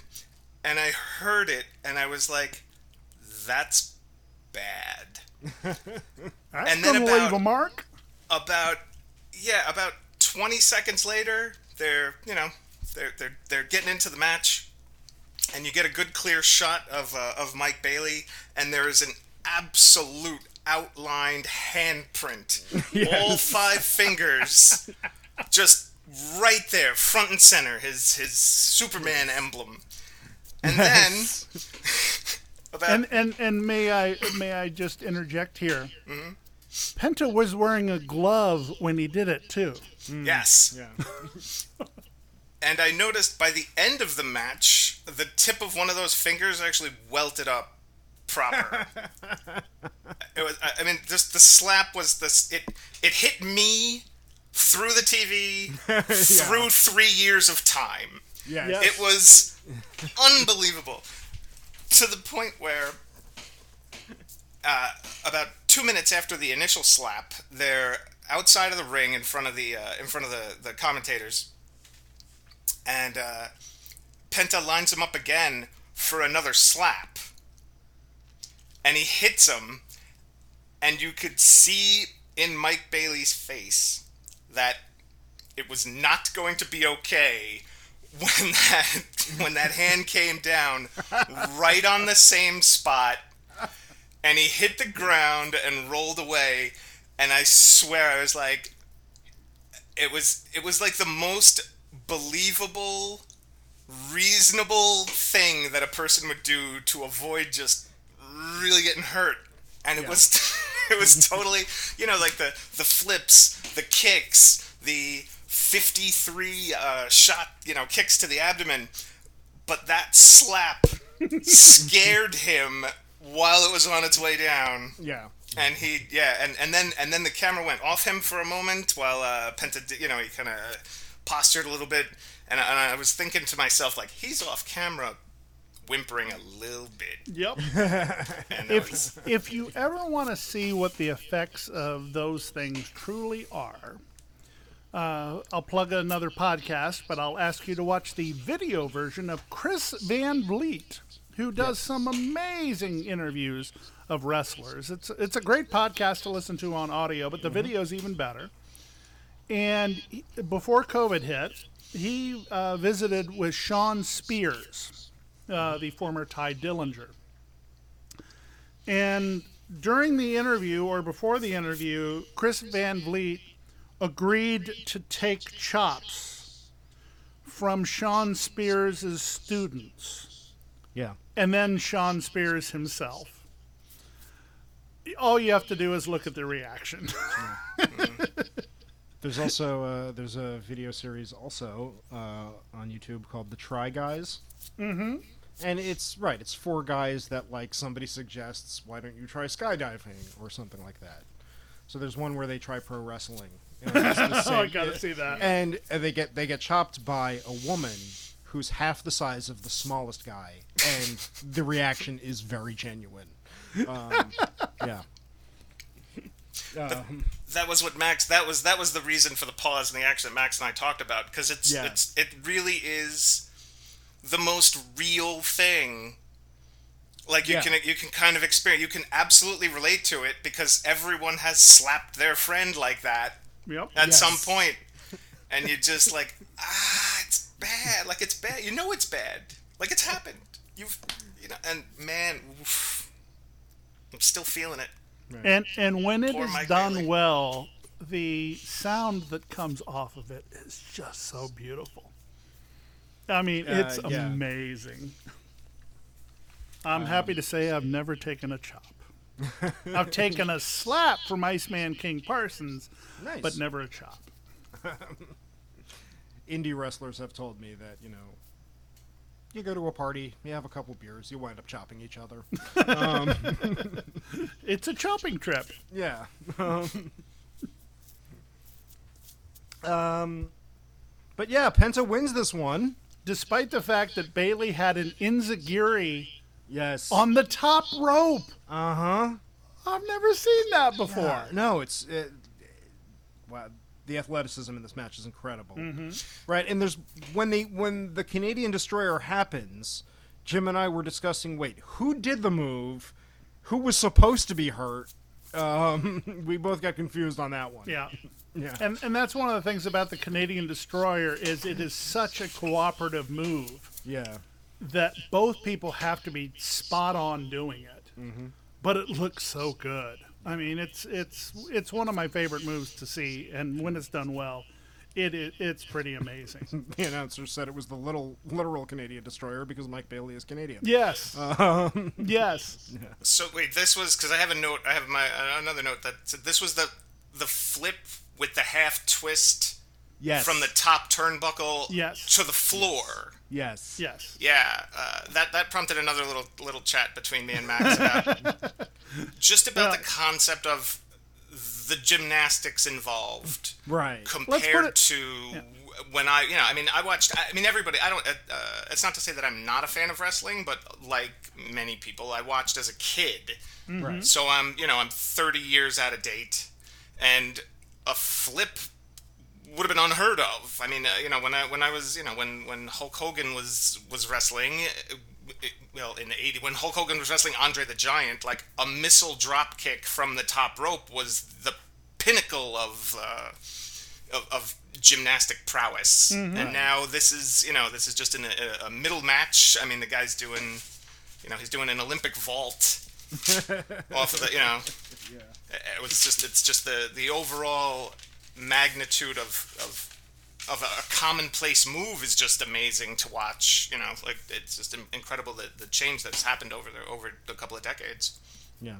[SPEAKER 4] And I heard it, and I was like, "That's bad."
[SPEAKER 3] That's
[SPEAKER 4] And then
[SPEAKER 3] to leave
[SPEAKER 4] about-
[SPEAKER 3] a mark.
[SPEAKER 4] about yeah about 20 seconds later they're you know they're they're, they're getting into the match and you get a good clear shot of uh, of Mike Bailey and there is an absolute outlined handprint all five fingers just right there front and center his his Superman emblem and then about
[SPEAKER 3] And, and and may I may I just interject here?
[SPEAKER 4] Mm-hmm.
[SPEAKER 3] Penta was wearing a glove when he did it too.
[SPEAKER 4] yes
[SPEAKER 1] Yeah.
[SPEAKER 4] And I noticed by the end of the match, the tip of one of those fingers actually welted up proper. it was, I I mean, just the slap was this. It it hit me through the TV, through three years of time.
[SPEAKER 1] Yes.
[SPEAKER 3] Yeah.
[SPEAKER 4] It was unbelievable to the point where uh, about two minutes after the initial slap, they're outside of the ring in front of the uh, in front of the, the commentators, and uh, Penta lines him up again for another slap, and he hits him, and you could see in Mike Bailey's face that it was not going to be okay when that when that hand came down right on the same spot and he hit the ground and rolled away. And I swear I was like it was it was like the most believable reasonable thing that a person would do to avoid just really getting hurt. And it was it was totally you know like the the flips the kicks the 53 uh, shot you know kicks to the abdomen. But that slap scared him while it was on its way down.
[SPEAKER 1] Yeah.
[SPEAKER 4] and he yeah and, and then and then the camera went off him for a moment while uh penta you know he kind of postured a little bit. And, I- and i was thinking to myself like he's off camera whimpering a little bit
[SPEAKER 3] Yep.
[SPEAKER 4] and that was,
[SPEAKER 3] if if you ever want to see what the effects of those things truly are, uh, I'll plug another podcast, but I'll ask you to watch the video version of Chris Van Vliet, who does some amazing interviews of wrestlers. It's it's a great podcast to listen to on audio, but the video is even better. And he- before COVID hit, he uh, visited with Shawn Spears, uh, the former Tye Dillinger. And during the interview or before the interview, Chris Van Vliet agreed to take chops from Shawn Spears' students
[SPEAKER 1] Yeah.
[SPEAKER 3] and then Shawn Spears himself. All you have to do is look at the reaction.
[SPEAKER 1] There's also uh, there's a video series also uh, on YouTube called The Try Guys. Mm-hmm. And it's right. It's four guys that like somebody suggests, why don't you try skydiving or something like that. So there's one where they try pro wrestling. And it's
[SPEAKER 3] Oh, I gotta see that.
[SPEAKER 1] And uh, they get they get chopped by a woman who's half the size of the smallest guy, and the reaction is very genuine. Um, yeah. Um,
[SPEAKER 4] that was what Max. That was that was the reason for the pause in the action that Max and I talked about because it's
[SPEAKER 1] Yeah.
[SPEAKER 4] it's it really is the most real thing. Like you
[SPEAKER 1] Yeah.
[SPEAKER 4] can you can kind of experience you can absolutely relate to it because everyone has slapped their friend like that
[SPEAKER 3] Yep.
[SPEAKER 4] at
[SPEAKER 1] Yes.
[SPEAKER 4] some point, and you just like ah it's bad like it's bad you know it's bad like it's happened you've you know and man oof, I'm still feeling it.
[SPEAKER 3] And and when it
[SPEAKER 4] Poor
[SPEAKER 3] is
[SPEAKER 4] Mike
[SPEAKER 3] done
[SPEAKER 4] Bailey.
[SPEAKER 3] well, the sound that comes off of it is just so beautiful. I mean,
[SPEAKER 1] Uh,
[SPEAKER 3] it's
[SPEAKER 1] yeah.
[SPEAKER 3] amazing. I'm happy to say I've never taken a chop. I've taken a slap from Iceman King Parsons,
[SPEAKER 1] nice.
[SPEAKER 3] but never a chop.
[SPEAKER 1] indie wrestlers have told me that you know you go to a party you have a couple beers you wind up chopping each other
[SPEAKER 3] It's a chopping trip.
[SPEAKER 1] yeah um, um but yeah penta wins this one
[SPEAKER 3] Despite the fact that Bailey had an Enzuigiri
[SPEAKER 1] yes.
[SPEAKER 3] on the top rope.
[SPEAKER 1] uh-huh.
[SPEAKER 3] I've never seen that before.
[SPEAKER 1] Yeah, no it's it, wow the athleticism in this match is incredible. Right and there's when the when the canadian destroyer happens jim and i were discussing wait who did the move? Who was supposed to be hurt? Um, we both got confused on that one.
[SPEAKER 3] Yeah.
[SPEAKER 1] Yeah
[SPEAKER 3] And and that's one of the things about the Canadian destroyer is it is such a cooperative move
[SPEAKER 1] yeah
[SPEAKER 3] that both people have to be spot on doing it. But it looks so good. I mean, it's it's it's one of my favorite moves to see, and when it's done well, it, it it's pretty amazing.
[SPEAKER 1] the announcer said it was the little literal canadian destroyer because mike bailey is canadian
[SPEAKER 3] yes, yes,
[SPEAKER 4] So wait, this was because I have a note. I have my uh, another note that said this was the the flip with the half twist
[SPEAKER 1] yes
[SPEAKER 4] from the top turnbuckle
[SPEAKER 3] Yes.
[SPEAKER 4] to the floor.
[SPEAKER 1] yes
[SPEAKER 3] yes.
[SPEAKER 4] Yeah, uh, that that prompted another little little chat between me and Max about just about
[SPEAKER 3] Well-
[SPEAKER 4] the concept of the gymnastics involved
[SPEAKER 1] right
[SPEAKER 4] compared
[SPEAKER 3] it-
[SPEAKER 4] to when I, you know, I mean, I watched. I mean, everybody. I don't. Uh, uh, it's not to say that I'm not a fan of wrestling, but like many people, I watched as a kid.
[SPEAKER 1] right
[SPEAKER 4] So I'm, you know, I'm 30 years out of date, and a flip would have been unheard of. I mean, uh, you know, when I when I was, you know, when when Hulk Hogan was was wrestling. It, it- well, in the 80s, when Hulk Hogan was wrestling Andre the Giant, like a missile drop kick from the top rope was the pinnacle of uh, of, of gymnastic prowess. And now this is, you know, this is just in a, a middle match. I mean, the guy's doing, you know, he's doing an Olympic vault off of the, you know, it was just, it's just the the overall magnitude of of of a commonplace move is just amazing to watch. You know, like it's just incredible that the change that's happened over the over the couple of decades.
[SPEAKER 1] Yeah.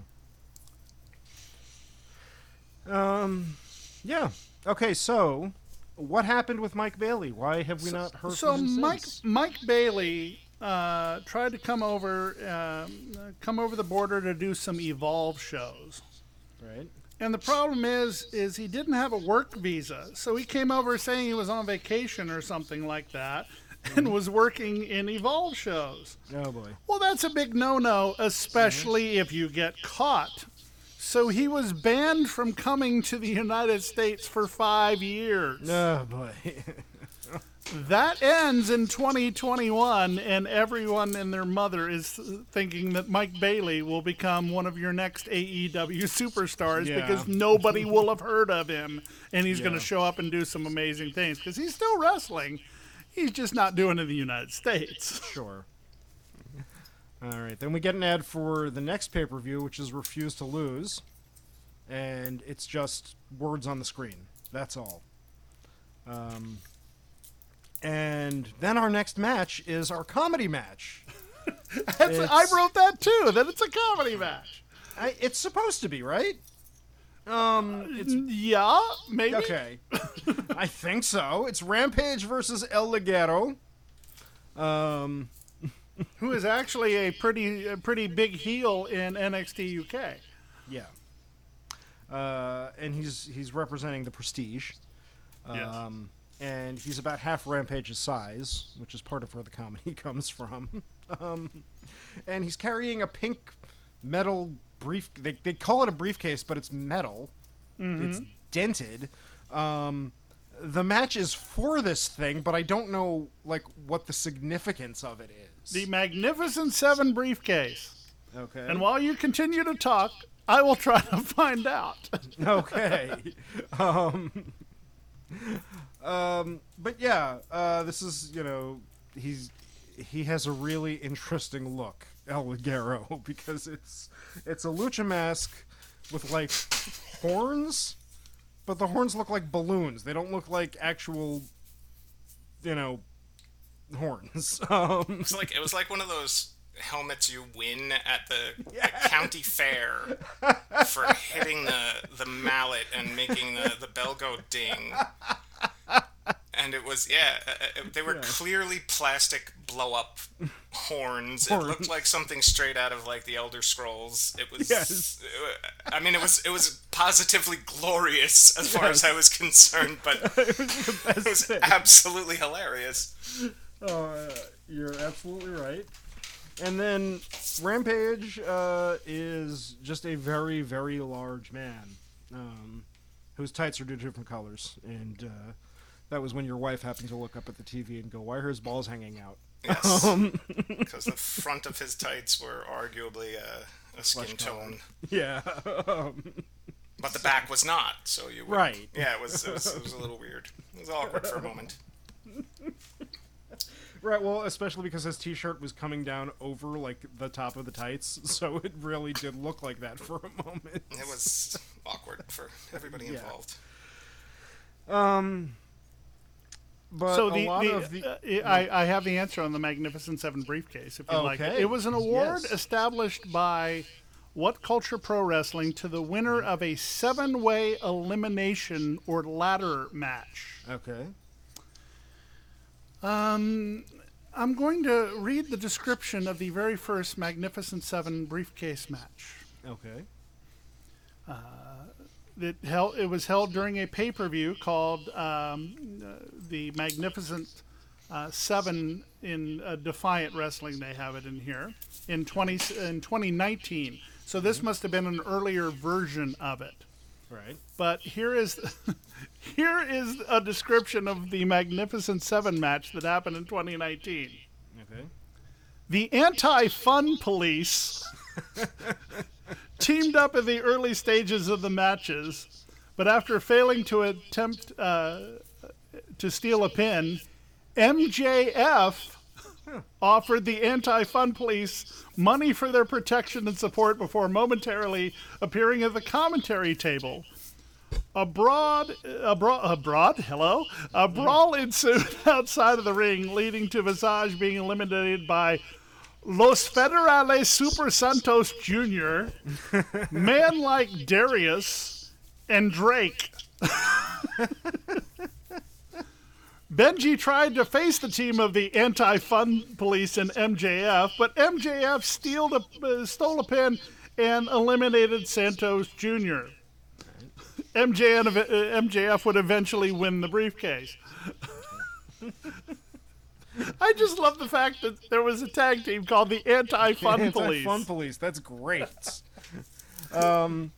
[SPEAKER 1] Um, yeah. Okay, so what happened with Mike Bailey? Why have we not heard
[SPEAKER 3] So
[SPEAKER 1] from him
[SPEAKER 3] Mike
[SPEAKER 1] since?
[SPEAKER 3] Mike Bailey uh, tried to come over um, uh, come over the border to do some Evolve shows.
[SPEAKER 1] Right.
[SPEAKER 3] And the problem is, is he didn't have a work visa, so he came over saying he was on vacation or something like that, and mm-hmm. was working in Evolve shows.
[SPEAKER 1] Oh boy.
[SPEAKER 3] Well, that's a big no-no, especially mm-hmm. if you get caught. So he was banned from coming to the United States for five years.
[SPEAKER 1] Oh boy.
[SPEAKER 3] That ends in 2021, and everyone and their mother is thinking that Mike Bailey will become one of your next AEW superstars
[SPEAKER 1] Yeah.
[SPEAKER 3] because nobody will have heard of him, and he's going to show up and do some amazing things because he's still wrestling. He's just not doing it in the United States.
[SPEAKER 1] sure. All right, then we get an ad for the next pay per view, which is Refuse to Lose, and it's just words on the screen. That's all. Um, and then our next match is our comedy match.
[SPEAKER 3] That's, I wrote that too. That it's a comedy match.
[SPEAKER 1] I, it's supposed to be, right? Um, it's
[SPEAKER 3] Yeah, maybe.
[SPEAKER 1] okay. I think so. It's Rampage versus El Ligero. Um,
[SPEAKER 3] Who is actually a pretty a pretty big heel in NXT UK.
[SPEAKER 1] yeah. Uh, and he's he's representing the Prestige.
[SPEAKER 3] Yes.
[SPEAKER 1] And he's about half Rampage's size, which is part of where the comedy comes from. um, and he's carrying a pink metal brief. They, they call it a briefcase, but it's metal. It's dented. Um, the match is for this thing, but I don't know like what the significance of it is.
[SPEAKER 3] The Magnificent Seven briefcase.
[SPEAKER 1] okay.
[SPEAKER 3] And while you continue to talk, I will try to find out.
[SPEAKER 1] okay. um, um, but yeah, uh, this is you know he's he has a really interesting look, El Ligero, because it's it's a lucha mask with like horns, but the horns look like balloons. They don't look like actual, you know, horns. Um,
[SPEAKER 4] It's like it was like one of those helmets you win at the, the county fair for hitting the the mallet and making the the bell go ding. And it was yeah, uh, uh, they were clearly plastic blow up horns. It looked like something straight out of like the Elder Scrolls. It was
[SPEAKER 1] Yes.
[SPEAKER 4] uh, I mean it was it was positively glorious as far as I was concerned, but
[SPEAKER 1] it was the best
[SPEAKER 4] it was absolutely hilarious.
[SPEAKER 1] Oh, uh, you're absolutely right. And then Rampage uh, is just a very, very large man um, whose tights are two different colors. And uh, that was when your wife happened to look up at the TV and go, "Why are his balls hanging out?"
[SPEAKER 4] Yes.
[SPEAKER 1] Um,
[SPEAKER 4] because the front of his tights were arguably a, a skin tone,
[SPEAKER 1] yeah. um,
[SPEAKER 4] but the back was not. So you would,
[SPEAKER 1] Right.
[SPEAKER 4] Yeah, it was, it was it was a little weird. It was awkward for a moment.
[SPEAKER 1] right. Well, especially because his T-shirt was coming down over like the top of the tights, so it really did look like that for a moment.
[SPEAKER 4] It was awkward for everybody involved.
[SPEAKER 1] Um. But
[SPEAKER 3] so
[SPEAKER 1] a
[SPEAKER 3] the,
[SPEAKER 1] lot
[SPEAKER 3] the,
[SPEAKER 1] of the
[SPEAKER 3] uh, I, I have the answer on the Magnificent Seven briefcase. If you like, it. It was an award
[SPEAKER 1] Yes.
[SPEAKER 3] established by What Culture Pro Wrestling to the winner of a seven-way elimination or ladder match.
[SPEAKER 1] okay.
[SPEAKER 3] Um, I'm going to read the description of the very first Magnificent Seven briefcase match.
[SPEAKER 1] Okay.
[SPEAKER 3] It, held, it was held during a pay per view called um, the Magnificent uh, Seven in uh, Defiant Wrestling. They have it in here in 20 in 2019. So this must have been an earlier version of it.
[SPEAKER 1] Right.
[SPEAKER 3] But here is here is a description of the Magnificent Seven match that happened in 2019.
[SPEAKER 1] Okay.
[SPEAKER 3] The anti fun police teamed up in the early stages of the matches, but after failing to attempt uh, to steal a pin, MJF offered the anti fun police money for their protection and support before momentarily appearing at the commentary table. Abroad, abroad, abroad, hello? A brawl ensued outside of the ring, leading to Visage being eliminated by Los Federales Super Santos Jr., Man Like DeReiss, and Drake. Benji tried to face the team of the anti-fun police and MJF, but MJF a, uh, stole a pin and eliminated Santos Jr. MJ uh, MJF would eventually win the briefcase. I just love the fact that there was a tag team called the Anti-Fun Police.
[SPEAKER 1] Fun police. That's great. um,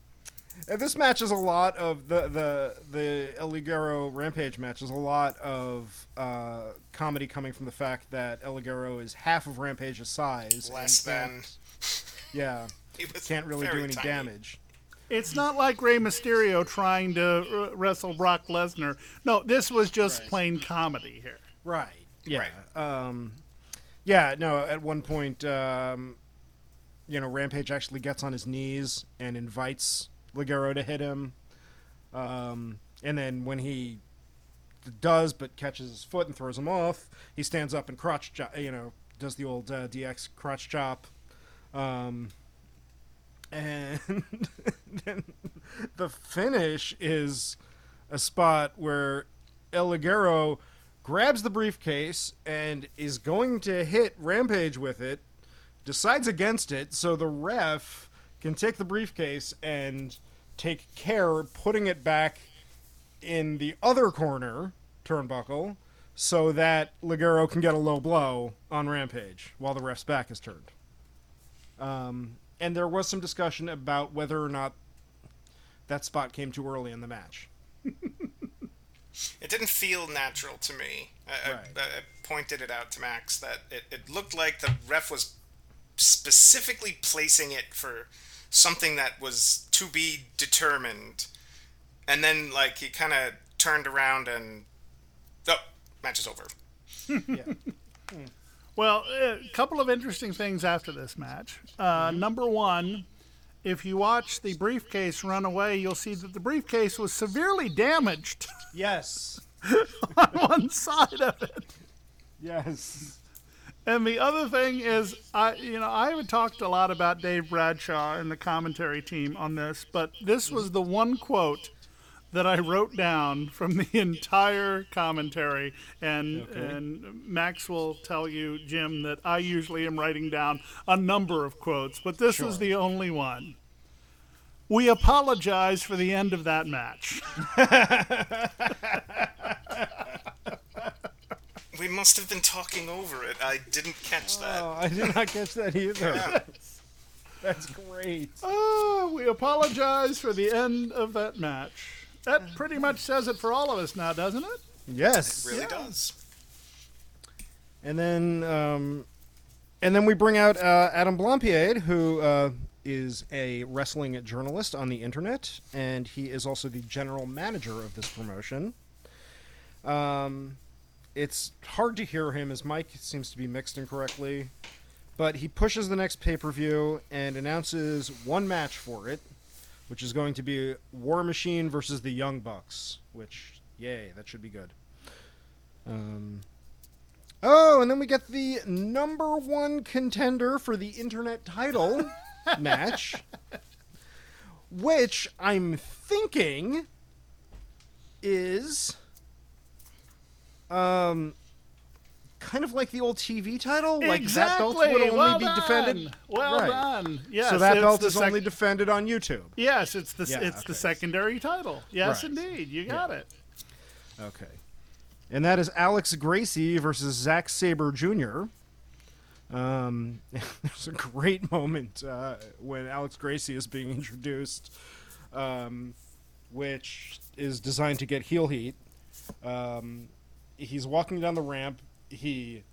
[SPEAKER 1] and this match is a lot of the the the El Ligero Rampage match is a lot of uh, comedy coming from the fact that El Ligero is half of Rampage's size.
[SPEAKER 4] Less
[SPEAKER 1] and
[SPEAKER 4] than
[SPEAKER 1] can't- Yeah,
[SPEAKER 4] he
[SPEAKER 1] can't really do any
[SPEAKER 4] tiny.
[SPEAKER 1] damage.
[SPEAKER 3] It's not like Rey Mysterio trying to uh, wrestle Brock Lesnar. No, this was just plain comedy here.
[SPEAKER 1] Right. Yeah. Um, yeah. No. At one point, um, you know, Rampage actually gets on his knees and invites Ligero to hit him. Um, and then when he does, but catches his foot and throws him off, he stands up and crotch, jo- you know, does the old uh, DX crotch chop. Um, and then the finish is a spot where El Ligero grabs the briefcase and is going to hit Rampage with it, decides against it, so the ref can take the briefcase and take care putting it back in the other corner turnbuckle so that Ligero can get a low blow on Rampage while the ref's back is turned. Um, and there was some discussion about whether or not that spot came too early in the match.
[SPEAKER 4] It didn't feel natural to me. I,
[SPEAKER 1] Right.
[SPEAKER 4] I, I pointed it out to Max that it, it looked like the ref was specifically placing it for something that was to be determined. And then, like, he kind of turned around and. Oh, match is over. Yeah.
[SPEAKER 3] Well, a couple of interesting things after this match. Uh, Number one, if you watch the briefcase run away, you'll see that the briefcase was severely damaged
[SPEAKER 1] Yes.
[SPEAKER 3] on one side of it.
[SPEAKER 1] Yes.
[SPEAKER 3] And the other thing is, I you know I haven't talked a lot about Dave Bradshaw and the commentary team on this, but this was the one quote that I wrote down from the entire commentary, and and Max will tell you, Jim, that I usually am writing down a number of quotes, but this was the only one. We apologize for the end of that match.
[SPEAKER 4] We must have been talking over it. I didn't catch that.
[SPEAKER 1] Oh, I did not catch that either. That's great.
[SPEAKER 3] Oh, we apologize for the end of that match. That pretty much says it for all of us now, doesn't it?
[SPEAKER 1] Yes.
[SPEAKER 4] It really does.
[SPEAKER 1] And then, um, and then we bring out uh, Adam Blampied, who uh, is a wrestling journalist on the internet, and he is also the general manager of this promotion. Um, it's hard to hear him. His mic seems to be mixed incorrectly, but he pushes the next pay per view and announces one match for it, which is going to be War Machine versus the Young Bucks. Which, yay, that should be good. Um, Oh, and then we get the number one contender for the internet title match, which I'm thinking is um kind of like the old TV title, like that belt would only
[SPEAKER 3] well
[SPEAKER 1] be
[SPEAKER 3] done.
[SPEAKER 1] defended.
[SPEAKER 3] Well
[SPEAKER 1] Right.
[SPEAKER 3] done. Yes,
[SPEAKER 1] so that belt is
[SPEAKER 3] sec-
[SPEAKER 1] only defended on YouTube.
[SPEAKER 3] Yes, it's the
[SPEAKER 1] Yeah,
[SPEAKER 3] it's the secondary title. Yes,
[SPEAKER 1] Right.
[SPEAKER 3] indeed. You got it.
[SPEAKER 1] Okay. And that is Alex Gracie versus Zack Sabre Jr. Um, there's a great moment uh, when Alex Gracie is being introduced, um, which is designed to get heel heat. Um, he's walking down the ramp. He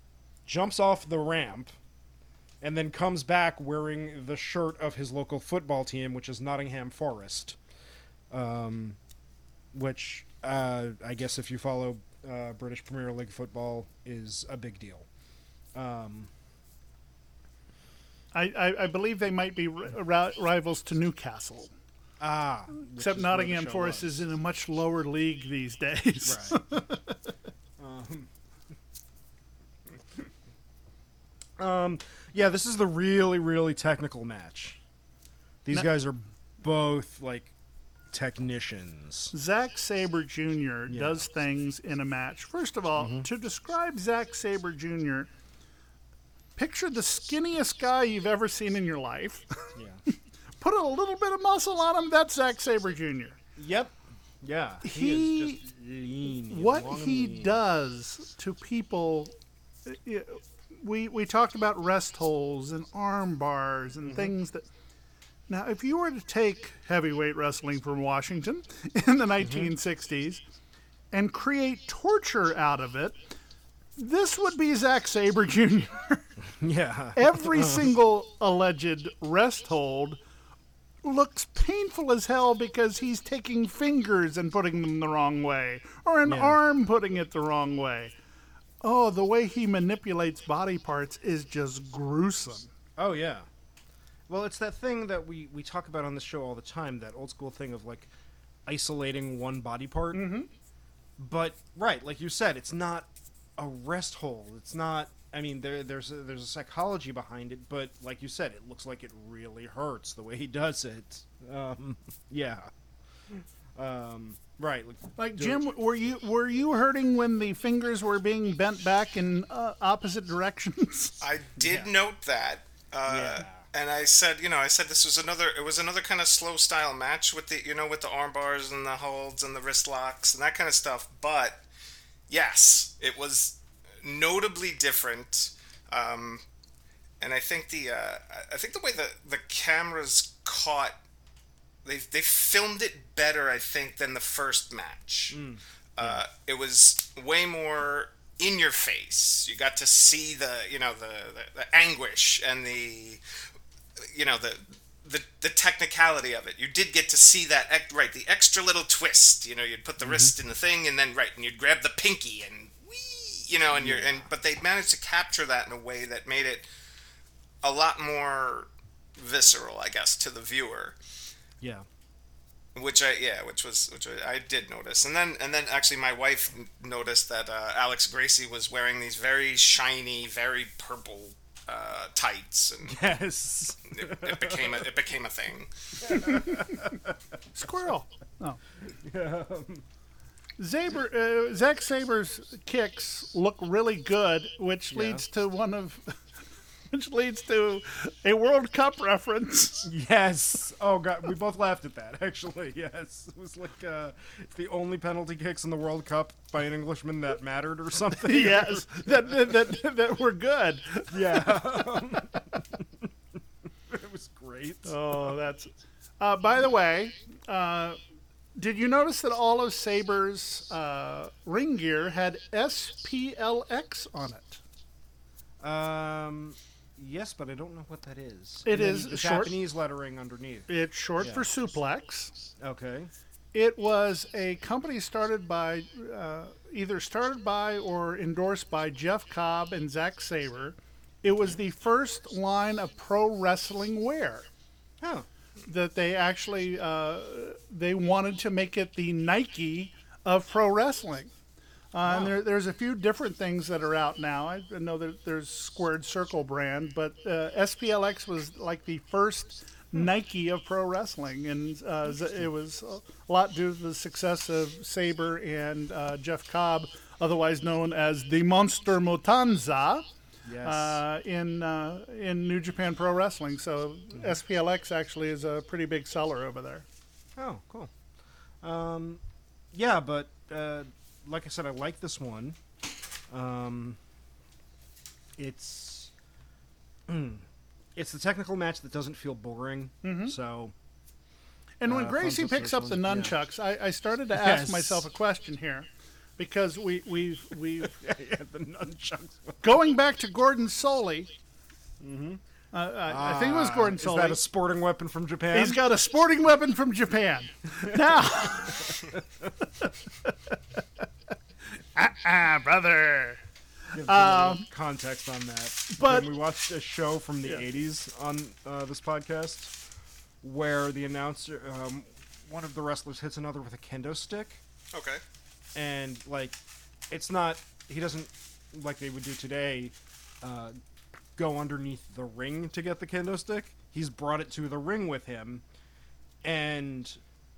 [SPEAKER 1] jumps off the ramp and then comes back wearing the shirt of his local football team, which is Nottingham Forest. Um, which uh, I guess if you follow uh, British Premier League football is a big deal. Um,
[SPEAKER 3] I, I, I believe they might be ri- ri- rivals to Newcastle,
[SPEAKER 1] ah,
[SPEAKER 3] except
[SPEAKER 1] is where the
[SPEAKER 3] Nottingham Forest
[SPEAKER 1] was.
[SPEAKER 3] is in a much lower league these days.
[SPEAKER 1] Right. um, um, yeah, this is the really, really technical match. These
[SPEAKER 3] No-
[SPEAKER 1] guys are both like technicians.
[SPEAKER 3] Zack Sabre Jr. does things in a match. First of all,
[SPEAKER 1] Mm-hmm.
[SPEAKER 3] to describe Zack Sabre Jr., picture the skinniest guy you've ever seen in your life.
[SPEAKER 1] Yeah.
[SPEAKER 3] Put a little bit of muscle on him. That's Zack Sabre Jr.
[SPEAKER 1] yep. Yeah. He,
[SPEAKER 3] He-
[SPEAKER 1] is just lean.
[SPEAKER 3] What he
[SPEAKER 1] lean.
[SPEAKER 3] does to people uh, we we talked about rest holds and arm bars
[SPEAKER 1] Mm-hmm.
[SPEAKER 3] and things that now if you were to take heavyweight wrestling from Washington in the
[SPEAKER 1] Mm-hmm.
[SPEAKER 3] 1960s and create torture out of it this would be Zack Sabre Jr.
[SPEAKER 1] Yeah.
[SPEAKER 3] Every single alleged rest hold looks painful as hell because he's taking fingers and putting them the wrong way, or an
[SPEAKER 1] Yeah.
[SPEAKER 3] arm putting it the wrong way. Oh, the way he manipulates body parts is just gruesome.
[SPEAKER 1] Oh yeah. Well, it's that thing that we we talk about on the show all the time. That old school thing of like isolating one body part. Mm-hmm. But right, like you said, it's not a rest hole. It's not. I mean, there, there's a, there's a psychology behind it, but like you said, it looks like it really hurts the way he does it. Um, yeah. Um, right. Like,
[SPEAKER 3] Like
[SPEAKER 1] do-
[SPEAKER 3] Jim, were you were you hurting when the fingers were being bent back in uh, opposite directions?
[SPEAKER 4] I did note that. Uh,
[SPEAKER 1] Yeah.
[SPEAKER 4] And I said, you know, I said this was another. It was another kind of slow style match with the, you know, with the arm bars and the holds and the wrist locks and that kind of stuff. But yes, it was notably different. Um, and I think the, uh, I- I think the way the the cameras caught, they they filmed it better, I think, than the first match. Uh, it was way more in your face. You got to see the, you know, the, the, the anguish and the, you know, the, the the technicality of it. You did get to see that, right? The extra little twist. You know, you'd put the wrist in the thing, and then right, and you'd grab the pinky, and wee, you know, and you're, and but they managed to capture that in a way that made it a lot more visceral, I guess, to the viewer
[SPEAKER 1] yeah.
[SPEAKER 4] which I yeah, which was which I, I did notice, and then and then actually my wife noticed that uh, Alex Gracie was wearing these very shiny, very purple uh, tights, and
[SPEAKER 1] Yes.
[SPEAKER 4] it, it became a, it became a thing.
[SPEAKER 3] Squirrel. Oh. Zaber, uh, Zack Sabre's kicks look really good, which leads to one of, which leads to a World Cup reference.
[SPEAKER 1] Yes. Oh god, we both laughed at that. Actually, yes. It was like uh, it's the only penalty kicks in the World Cup by an Englishman that mattered or something.
[SPEAKER 3] yes, that, that that that were good.
[SPEAKER 1] Yeah. it was great.
[SPEAKER 3] Oh, that's. Uh, by the way, uh, did you notice that all of Sabre's uh, ring gear had SPLX on it?
[SPEAKER 1] Um, yes, but I don't know what that is.
[SPEAKER 3] It is short-
[SPEAKER 1] Japanese lettering underneath.
[SPEAKER 3] It's short
[SPEAKER 1] Yeah.
[SPEAKER 3] for suplex.
[SPEAKER 1] Okay.
[SPEAKER 3] It was a company started by, uh, either started by or endorsed by Jeff Cobb and Zack Sabre. It was the first line of pro wrestling wear
[SPEAKER 1] Oh.
[SPEAKER 3] that they actually uh, they wanted to make it the Nike of pro wrestling. Uh, And there, there's a few different things that are out now. I know that there's Squared Circle brand, but uh, SPLX was like the first Nike of pro wrestling, and uh, it was a lot due to the success of Sabre and uh, Jeff Cobb, otherwise known as the Monster Matanza
[SPEAKER 1] Yes.
[SPEAKER 3] uh, in uh, in New Japan Pro Wrestling. So SPLX actually is a pretty big seller over there.
[SPEAKER 1] oh, cool. Um, yeah, but uh, like I said, I like this one. Um, it's it's the technical match that doesn't feel boring. So
[SPEAKER 3] And when
[SPEAKER 1] Uh,
[SPEAKER 3] Gracie picks up the
[SPEAKER 1] Circle, yeah.
[SPEAKER 3] nunchucks, I, I started to ask
[SPEAKER 1] Yes.
[SPEAKER 3] myself a question here, because we we we
[SPEAKER 1] yeah, the nunchucks.
[SPEAKER 3] going back to Gordon Solie. Uh, I, I think it was Gordon
[SPEAKER 1] Ah, Is that a sporting weapon from Japan?
[SPEAKER 3] He's got a sporting weapon from Japan. Now, ah, brother.
[SPEAKER 1] Give a little context on that.
[SPEAKER 3] Um, but-
[SPEAKER 1] When we watched a show from the
[SPEAKER 3] Yeah.
[SPEAKER 1] 80s on uh, this podcast where the announcer, um, one of the wrestlers hits another with a kendo stick,
[SPEAKER 4] Okay.
[SPEAKER 1] and like, it's not, he doesn't, like they would do today, uh, go underneath the ring to get the kendo stick. He's brought it to the ring with him, and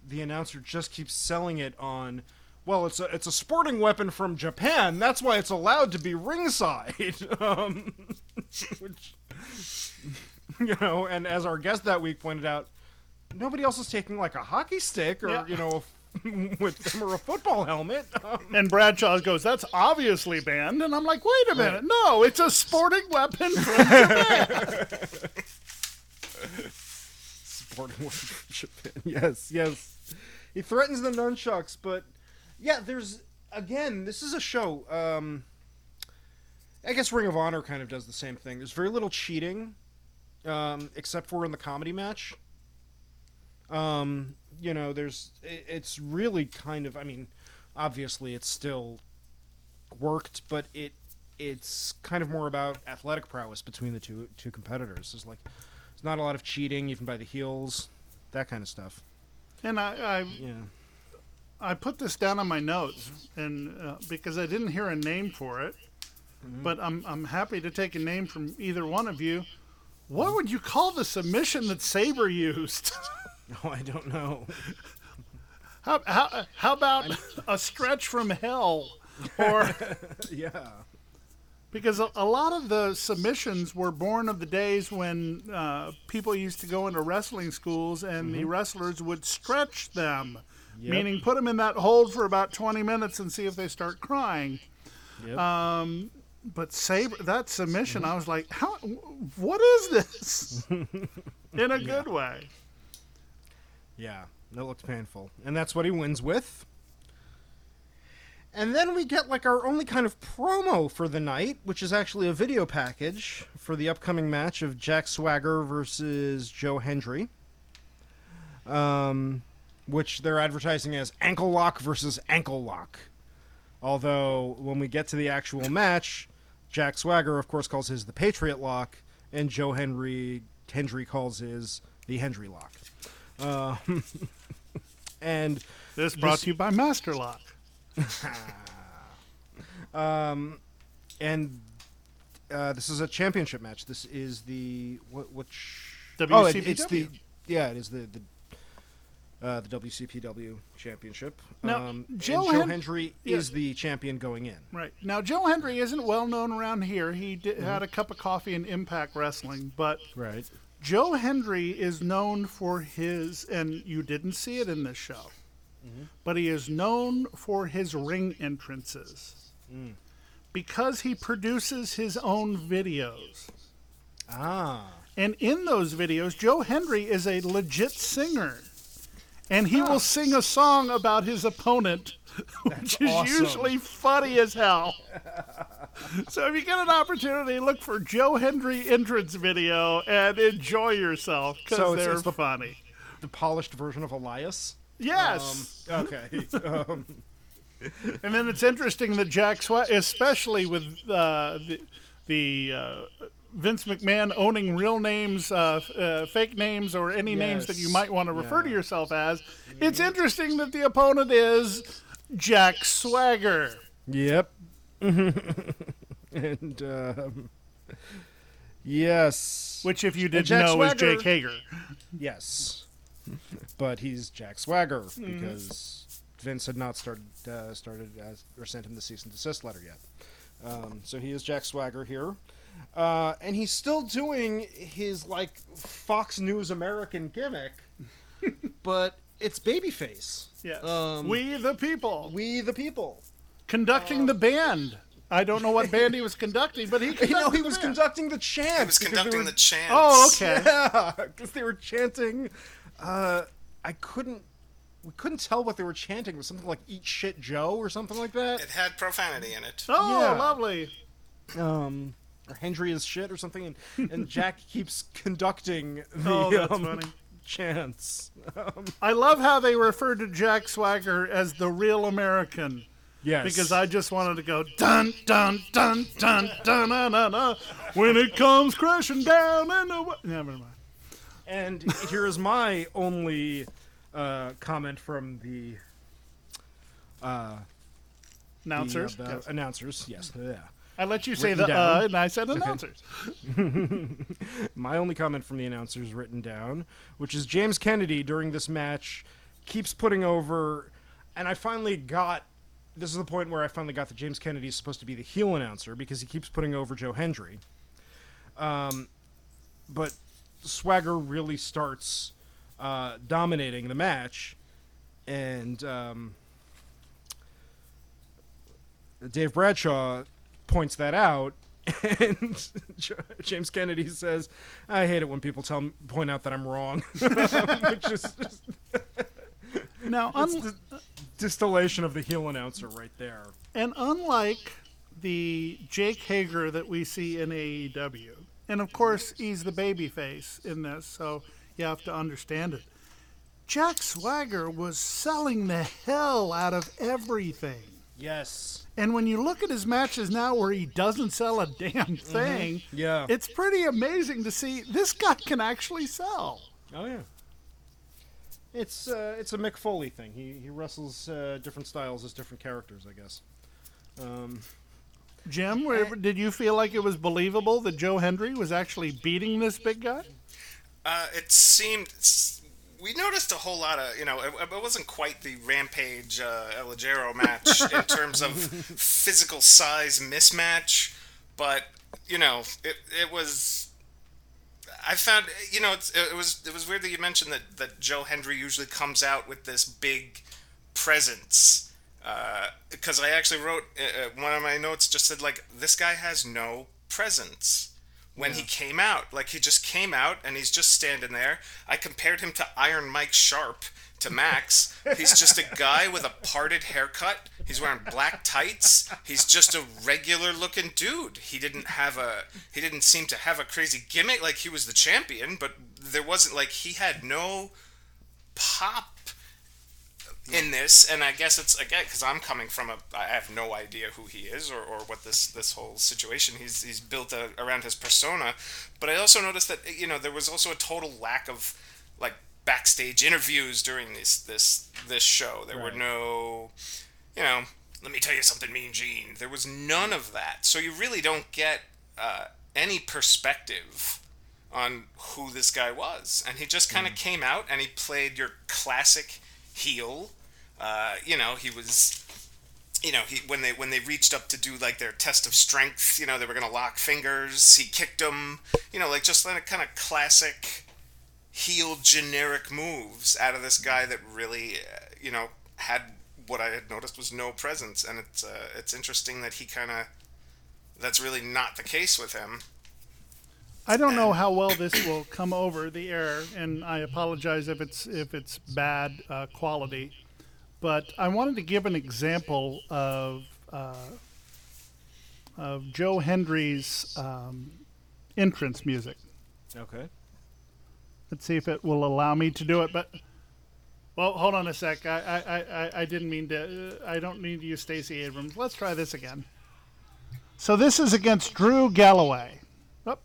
[SPEAKER 1] the announcer just keeps selling it on. Well, it's a it's a sporting weapon from Japan. That's why it's allowed to be ringside. um, which, you know, and as our guest that week pointed out, nobody else is taking like a hockey stick or
[SPEAKER 3] Yeah.
[SPEAKER 1] you know with them or a football helmet. Um,
[SPEAKER 3] And Bradshaw goes, "That's obviously banned." And I'm like, "Wait a minute, no, it's a sporting weapon from Japan."
[SPEAKER 1] sporting weapon from Japan. Yes, yes. He threatens the nunchucks, but yeah, there's again, this is a show. Um, I guess Ring of Honor kind of does the same thing. There's very little cheating, um, except for in the comedy match. Um, you know, there's it, it's really kind of. I mean, obviously, it's still worked, but it it's kind of more about athletic prowess between the two two competitors. There's like there's not a lot of cheating, even by the heels, that kind of stuff.
[SPEAKER 3] and I, I
[SPEAKER 1] Yeah.
[SPEAKER 3] I put this down on my notes, and uh, because I didn't hear a name for it, but I'm I'm happy to take a name from either one of you. What would you call the submission that Sabre used?
[SPEAKER 1] oh, I don't know.
[SPEAKER 3] How, how, how about a stretch from hell? Or
[SPEAKER 1] Yeah.
[SPEAKER 3] because a, a lot of the submissions were born of the days when uh, people used to go into wrestling schools and the wrestlers would stretch them, meaning put them in that hold for about 20 minutes and see if they start crying.
[SPEAKER 1] Yep.
[SPEAKER 3] Um, but Sabre, that submission, I was like, how? What is this? in a good way.
[SPEAKER 1] Yeah, that looks painful. And that's what he wins with. And then we get like our only kind of promo for the night, which is actually a video package for the upcoming match of Jack Swagger versus Joe Hendry. Um, which they're advertising as ankle lock versus ankle lock. Although when we get to the actual match, Jack Swagger, of course, calls his the Patriot lock, and Joe Henry Hendry calls his the Hendry lock. Uh, and
[SPEAKER 3] This brought to you by Master Lock.
[SPEAKER 1] um, and uh, this is a championship match. This is the what? Which?
[SPEAKER 3] WCPW.
[SPEAKER 1] Oh, it, it's the yeah. It is the the. Uh, the WCPW championship.
[SPEAKER 3] Now,
[SPEAKER 1] um,
[SPEAKER 3] Joe
[SPEAKER 1] Joe
[SPEAKER 3] Hen-
[SPEAKER 1] Hendry
[SPEAKER 3] yeah.
[SPEAKER 1] is the champion going in.
[SPEAKER 3] Right. Now, Joe Hendry isn't well known around here. He did, had a cup of coffee in Impact Wrestling, but
[SPEAKER 1] Right.
[SPEAKER 3] Joe Hendry is known for his, and you didn't see it in this show, but he is known for his ring entrances because he produces his own videos.
[SPEAKER 1] Ah.
[SPEAKER 3] And in those videos, Joe Hendry is a legit singer. And he will sing a song about his opponent, which is
[SPEAKER 1] awesome.
[SPEAKER 3] usually funny as hell. so if you get an opportunity, look for Joe Hendry entrance video and enjoy yourself because
[SPEAKER 1] So it's-
[SPEAKER 3] they're
[SPEAKER 1] it's the-
[SPEAKER 3] funny.
[SPEAKER 1] The polished version of Elias.
[SPEAKER 3] Yes.
[SPEAKER 1] Okay. um,
[SPEAKER 3] and then it's interesting that Jack Swag, especially with uh, the, the uh, Vince McMahon owning real names, uh, uh, fake names, or any names that you might want to refer to yourself as, it's interesting that the opponent is Jack Swagger.
[SPEAKER 1] Yep. and um, yes,
[SPEAKER 3] Which, if you didn't know, is Jake Hager.
[SPEAKER 1] yes, but he's Jack Swagger because Vince had not started uh, started as, or sent him the cease and desist letter yet. Um, so he is Jack Swagger here, uh, and he's still doing his like Fox News American gimmick, but it's babyface.
[SPEAKER 3] Yes.
[SPEAKER 1] Um,
[SPEAKER 3] we the people.
[SPEAKER 1] We the people.
[SPEAKER 3] conducting the band. I don't know what band he was conducting, but he
[SPEAKER 1] You know, he
[SPEAKER 3] the
[SPEAKER 1] was
[SPEAKER 3] band.
[SPEAKER 1] conducting the chant.
[SPEAKER 4] He was conducting the chant.
[SPEAKER 3] Oh, okay.
[SPEAKER 1] Yeah, because they were chanting. Uh, I couldn't. We couldn't tell what they were chanting. It was something like "Eat shit, Joe" or something like that.
[SPEAKER 4] It had profanity in it.
[SPEAKER 3] Oh,
[SPEAKER 1] Yeah.
[SPEAKER 3] lovely.
[SPEAKER 1] Um, or Hendry is shit or something, and, and Jack keeps conducting the
[SPEAKER 3] Oh, that's
[SPEAKER 1] um, chants. Um,
[SPEAKER 3] I love how they refer to Jack Swagger as the real American.
[SPEAKER 1] yes,
[SPEAKER 3] Because I just wanted to go dun dun dun dun dun dun dun, dun when it comes crashing down and never mind.
[SPEAKER 1] And here is my only uh, comment from the
[SPEAKER 3] Announcers.
[SPEAKER 1] the, uh,
[SPEAKER 3] Yes.
[SPEAKER 1] announcers. Yes, yeah.
[SPEAKER 3] I let you say the
[SPEAKER 1] down.
[SPEAKER 3] uh, and I said announcers.
[SPEAKER 1] my only comment from the announcers written down, which is James Kennedy during this match keeps putting over, and I finally got. This is the point where I finally got that James Kennedy is supposed to be the heel announcer because he keeps putting over Joe Hendry. Um, but Swagger really starts uh, dominating the match, and um, Dave Bradshaw points that out, and James Kennedy says, "I hate it when people tell me, point out that I'm wrong," which is just
[SPEAKER 3] Now, un-
[SPEAKER 1] distillation of the heel announcer right there.
[SPEAKER 3] and unlike the Jake Hager that we see in AEW, and of course he's the babyface in this, so you have to understand it. Jack Swagger was selling the hell out of everything.
[SPEAKER 1] Yes.
[SPEAKER 3] And when you look at his matches now where he doesn't sell a damn thing,
[SPEAKER 1] Yeah.
[SPEAKER 3] it's pretty amazing to see this guy can actually sell.
[SPEAKER 1] Oh yeah. It's uh, it's a Mick Foley thing. He he wrestles uh, different styles as different characters, I guess. Um,
[SPEAKER 3] Jim, were- did you feel like it was believable that Joe Hendry was actually beating this big guy?
[SPEAKER 4] Uh, it seemed s- we noticed a whole lot of, you know, it, it wasn't quite the Rampage uh, El Ligero match in terms of physical size mismatch, but you know, it it was. I found, you know, it's, it was it was weird that you mentioned that that Joe Hendry usually comes out with this big presence. Because I actually wrote uh, uh, one of my notes just said like this guy has no presence when he came out. Like he just came out and he's just standing there. I compared him to Iron Mike Sharpe to Max. He's just a guy with a parted haircut. He's wearing black tights. He's just a regular looking dude. He didn't have a he didn't seem to have a crazy gimmick like he was the champion, but there wasn't like he had no pop in this and i guess it's again because i'm coming from a i have no idea who he is or, or what this this whole situation he's he's built a, around his persona but i also noticed that you know there was also a total lack of like backstage interviews during this this this show. There were no you know let me tell you something mean gene. There was none of that. So you really don't get uh, any perspective on who this guy was. And he just kind of came out and he played your classic heel uh, you know he was you know he when they when they reached up to do like their test of strength you know they were gonna lock fingers. He kicked them you know like just like kind of classic heel generic moves out of this guy that really uh, you know had what I had noticed was no presence. And it's uh, it's interesting that he kind of that's really not the case with him.
[SPEAKER 3] I don't know how well this will come over the air, and I apologize if it's if it's bad uh, quality. But I wanted to give an example of uh, of Joe Hendry's um, entrance music.
[SPEAKER 1] Okay.
[SPEAKER 3] Let's see if it will allow me to do it. But well, hold on a sec. I I, I, I- didn't mean to. uh, I don't need to use Stacey Abrams. Let's try this again. So this is against Drew Galloway. Oh,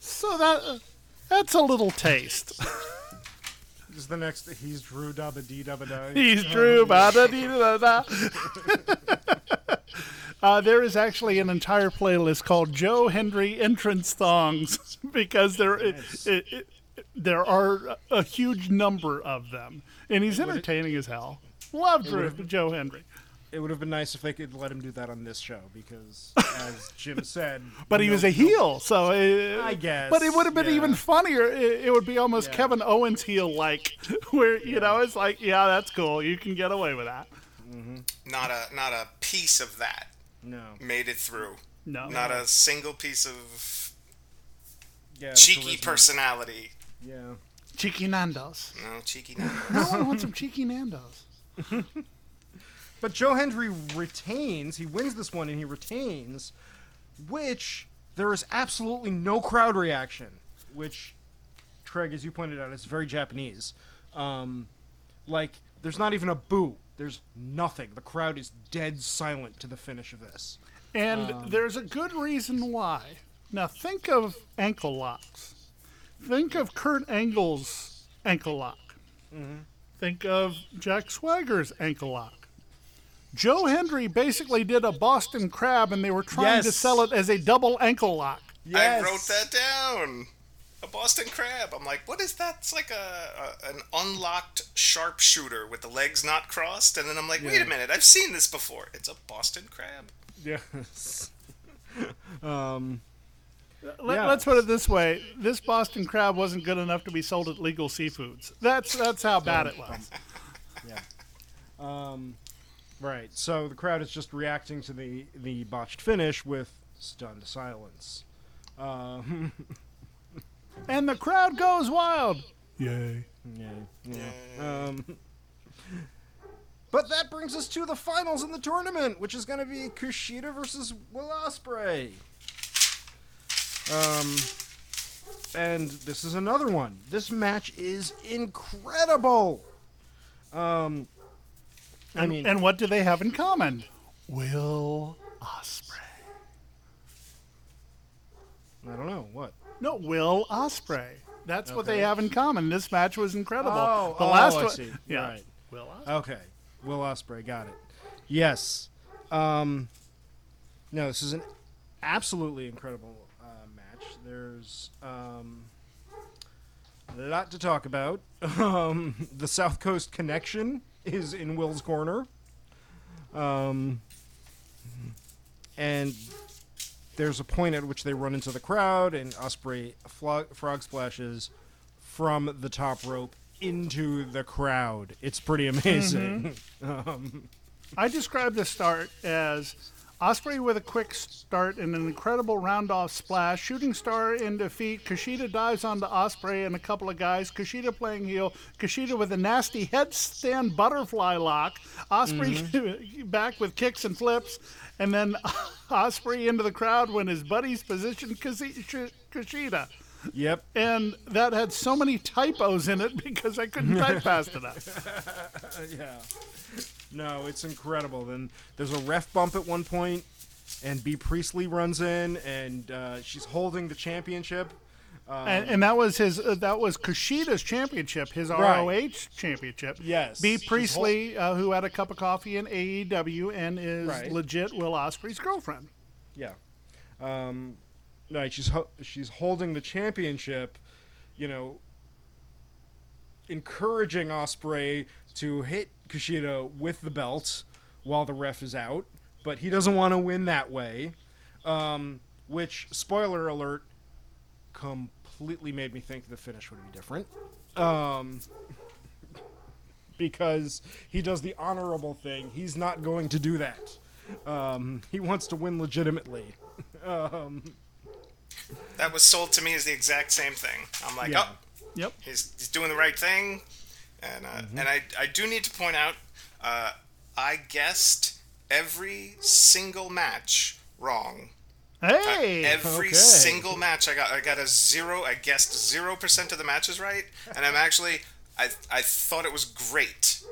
[SPEAKER 5] So
[SPEAKER 6] that
[SPEAKER 3] that's a little taste.
[SPEAKER 1] Is the next. He's Drew Dabba Dee Dabba Da.
[SPEAKER 3] He's Drew. ba-da-dee-da-da. Uh, there is actually an entire playlist called Joe Hendry entrance thongs because there it, it, it, there are a huge number of them, and he's entertaining as hell. Love Drew, Joe Hendry,
[SPEAKER 1] It would have been nice if they could let him do that on this show because, as Jim said,
[SPEAKER 3] but he
[SPEAKER 1] no-
[SPEAKER 3] was a heel, so uh,
[SPEAKER 1] I guess,
[SPEAKER 3] But it would have been
[SPEAKER 1] yeah.
[SPEAKER 3] even funnier. It, it would be almost
[SPEAKER 1] Yeah.
[SPEAKER 3] Kevin Owens heel like, where you know it's like, yeah, that's cool. You can get away with that.
[SPEAKER 4] not a not a piece of that
[SPEAKER 1] No.
[SPEAKER 4] made it through
[SPEAKER 3] No,
[SPEAKER 4] not a single piece of
[SPEAKER 1] Yeah.
[SPEAKER 4] cheeky
[SPEAKER 1] charisma.
[SPEAKER 4] personality
[SPEAKER 1] Yeah.
[SPEAKER 3] cheeky Nando's.
[SPEAKER 4] no cheeky no
[SPEAKER 3] No one wants some cheeky Nando's.
[SPEAKER 1] But Joe Hendry retains. He wins this one and he retains, which there is absolutely no crowd reaction. Which, Craig, as you pointed out, is very Japanese. Um, like there's not even a boo. There's nothing. The crowd is dead silent to the finish of this.
[SPEAKER 3] And there's a good reason why. Now think of ankle locks. Think of Kurt Angle's ankle lock. Think of Jack Swagger's ankle lock. Joe Hendry basically did a Boston crab and they were trying to sell it as a double ankle lock.
[SPEAKER 4] I wrote that down. A Boston crab. I'm like, what is that? It's like a, a an unlocked sharpshooter with the legs not crossed. And then I'm like, wait a minute, I've seen this before. It's a Boston crab.
[SPEAKER 1] Yes. um,
[SPEAKER 3] Let,
[SPEAKER 1] Yeah.
[SPEAKER 3] Let's put it this way: this Boston crab wasn't good enough to be sold at legal seafoods. That's that's how bad it was.
[SPEAKER 1] Um, right. So the crowd is just reacting to the the botched finish with stunned silence. Um,
[SPEAKER 3] And the crowd goes wild. Yay!
[SPEAKER 1] yeah, yeah. Um, but that brings us to the finals in the tournament, which is going to be Kushida versus Will Ospreay. Um, and this is another one. This match is incredible. Um, I mean,
[SPEAKER 3] And what do they have in common? Will Ospreay.
[SPEAKER 1] I don't know what.
[SPEAKER 3] No, Will Ospreay. That's what they have in common. This match was incredible.
[SPEAKER 1] Oh,
[SPEAKER 3] the
[SPEAKER 1] oh,
[SPEAKER 3] last
[SPEAKER 1] I
[SPEAKER 3] one,
[SPEAKER 1] see.
[SPEAKER 3] yeah.
[SPEAKER 1] Right.
[SPEAKER 3] Will Ospreay.
[SPEAKER 1] Okay. Will Ospreay, got it. Yes. Um, no, this is an absolutely incredible. There's um, a lot to talk about. Um, the South Coast connection is in Will's corner. Um, and there's a point at which they run into the crowd, and Ospreay flo- frog splashes from the top rope into the crowd. It's pretty amazing. um,
[SPEAKER 3] I describe the start as Ospreay with a quick start and an incredible round off splash. Shooting star in defeat. Kushida dives onto Ospreay and a couple of guys. Kushida playing heel. Kushida with a nasty headstand butterfly lock. Ospreay mm-hmm. back with kicks and flips. And then Ospreay into the crowd when his buddies positioned Kushi- Kushida.
[SPEAKER 1] yep.
[SPEAKER 3] And that had so many typos in it because I couldn't type fast enough.
[SPEAKER 1] yeah. No, it's incredible. Then there's a ref bump at one point, and Bea Priestley runs in, and uh, she's holding the championship.
[SPEAKER 3] and, and that was his. Uh, that was Kushida's championship, his
[SPEAKER 1] Right.
[SPEAKER 3] ROH championship.
[SPEAKER 1] Yes. Bea
[SPEAKER 3] Priestley, uh, who had a cup of coffee in AEW and is
[SPEAKER 1] Right.
[SPEAKER 3] legit Will Ospreay's girlfriend.
[SPEAKER 1] Yeah. Um, right. She's ho- she's holding the championship. You know, encouraging Ospreay to hit Kushida with the belt while the ref is out, but he doesn't want to win that way. Um, which, spoiler alert, completely made me think the finish would be different. Um, because he does the honorable thing. He's not going to do that. Um, he wants to win legitimately. um,
[SPEAKER 4] That was sold to me as the exact same thing. I'm like,
[SPEAKER 1] Yeah.
[SPEAKER 4] oh,
[SPEAKER 3] Yep.
[SPEAKER 4] he's, he's doing the right thing. And, uh, and I, I do need to point out, uh, I guessed every single match wrong.
[SPEAKER 3] Hey.
[SPEAKER 4] Every
[SPEAKER 1] okay.
[SPEAKER 4] single match I got, I got a zero. I guessed zero percent of the matches right, and I'm actually, I, I thought it was great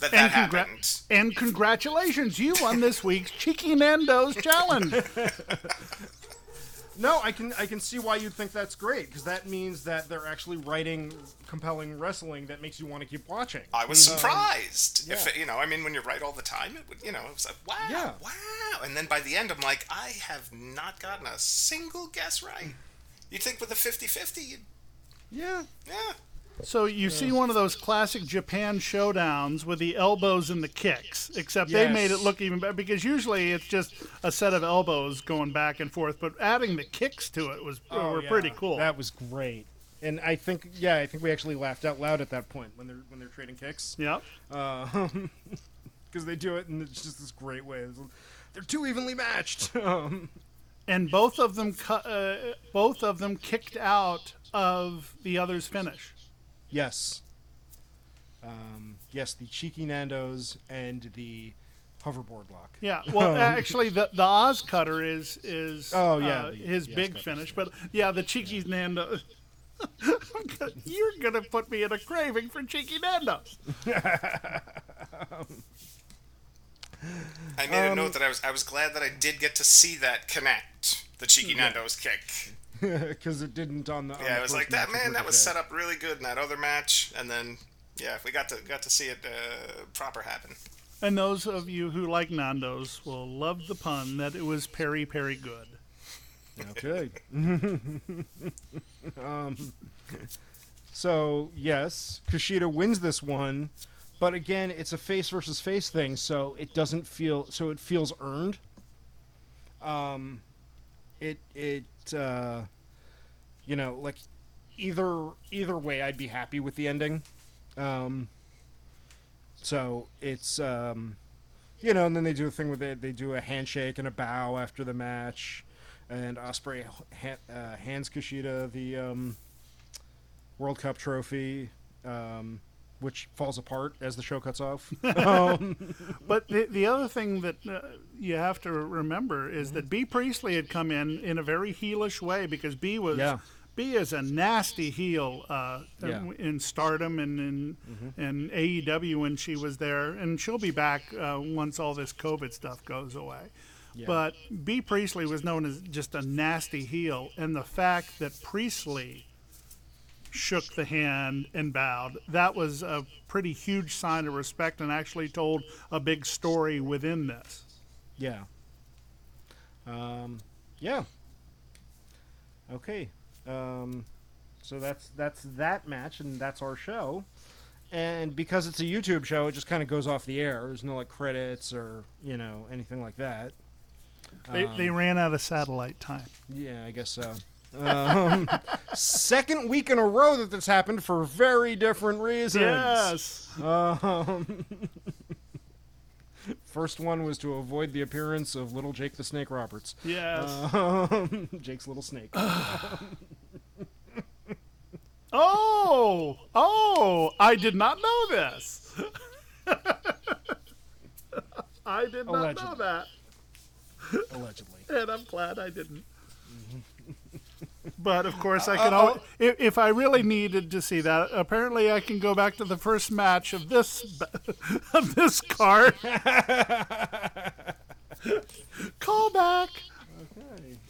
[SPEAKER 4] that that
[SPEAKER 3] and, congra-
[SPEAKER 4] happened.
[SPEAKER 3] and congratulations, you won this week's Cheeky Nando's challenge.
[SPEAKER 1] no, I can I can see why you'd think that's great because that means that they're actually writing compelling wrestling that makes you want to keep watching.
[SPEAKER 4] I was
[SPEAKER 1] Um,
[SPEAKER 4] surprised. If
[SPEAKER 1] yeah.
[SPEAKER 4] it, you know, I mean, when you're right all the time, it would, you know, it was like, wow,
[SPEAKER 1] Yeah.
[SPEAKER 4] wow. And then by the end, I'm like, I have not gotten a single guess right. You'd think with a 50-50, you'd,
[SPEAKER 1] Yeah.
[SPEAKER 4] yeah.
[SPEAKER 3] So you see one of those classic Japan showdowns with the elbows and the kicks, except they made it look even better because usually it's just a set of elbows going back and forth, but adding the kicks to it was
[SPEAKER 1] Oh,
[SPEAKER 3] were
[SPEAKER 1] yeah.
[SPEAKER 3] pretty cool.
[SPEAKER 1] That was great. And I think yeah, I think we actually laughed out loud at that point when they're when they're trading kicks.
[SPEAKER 3] yep.
[SPEAKER 1] because they do it in it's just this great way. They're too evenly matched. Um,
[SPEAKER 3] And both of them cu- uh, both of them kicked out of the other's finish.
[SPEAKER 1] Yes. Um, yes, the cheeky Nando's and the hoverboard lock.
[SPEAKER 3] Yeah, well, actually, the the OsCutter is is
[SPEAKER 1] Oh, yeah,
[SPEAKER 3] uh,
[SPEAKER 1] the-
[SPEAKER 3] his
[SPEAKER 1] the
[SPEAKER 3] big finish, but yeah, the cheeky Nando. I'm gonna- You're gonna put me in a craving for cheeky Nando's.
[SPEAKER 4] I made a
[SPEAKER 1] Um,
[SPEAKER 4] note that I was I was glad that I did get to see that connect the cheeky Nando's kick.
[SPEAKER 1] Because it didn't on the. on
[SPEAKER 4] Yeah,
[SPEAKER 1] the
[SPEAKER 4] I was like that man. That was
[SPEAKER 1] Ricochet.
[SPEAKER 4] set up really good in that other match, and then yeah, we got to got to see it uh, proper happen.
[SPEAKER 3] And those of you who like Nando's will love the pun that it was Perry Perry good.
[SPEAKER 1] Okay. um, so yes, Kushida wins this one, but again, it's a face versus face thing, so it doesn't feel so it feels earned. Um, it it uh, you know like either either way I'd be happy with the ending. Um, so it's um, you know, and then they do a thing with it. They do a handshake and a bow after the match, and Ospreay ha- uh, hands Kushida the um, World Cup trophy, um, which falls apart as the show cuts off. um,
[SPEAKER 3] But the, the other thing that uh, you have to remember is
[SPEAKER 1] Mm-hmm.
[SPEAKER 3] that Bea Priestley had come in in a very heelish way because Bea was
[SPEAKER 1] Yeah.
[SPEAKER 3] Bea is a nasty heel uh,
[SPEAKER 1] Yeah. Mm-hmm.
[SPEAKER 3] in Stardom and in in AEW when she was there, and she'll be back uh, once all this COVID stuff goes away. But Bea Priestley was known as just a nasty heel, and the fact that Priestley shook the hand and bowed. That was a pretty huge sign of respect and actually told a big story within this.
[SPEAKER 1] Yeah. Um, yeah. Okay. Um, so that's that's that match, and that's our show. And because it's a YouTube show, it just kind of goes off the air. There's no like credits or you know anything like that.
[SPEAKER 3] They, they ran out of satellite time.
[SPEAKER 1] Yeah, I guess so. Um, second week in a row that this happened for very different reasons.
[SPEAKER 3] Yes.
[SPEAKER 1] Um, first one was to avoid the appearance of little Jake the Snake Roberts.
[SPEAKER 3] Yes.
[SPEAKER 1] Um, Jake's little snake.
[SPEAKER 3] oh, oh, I did not know this. I did not know that.
[SPEAKER 1] allegedly.
[SPEAKER 3] and I'm glad I didn't. But of course, I can. al- if, if I really needed to see that, apparently I can go back to the first match of this of this card. Call back.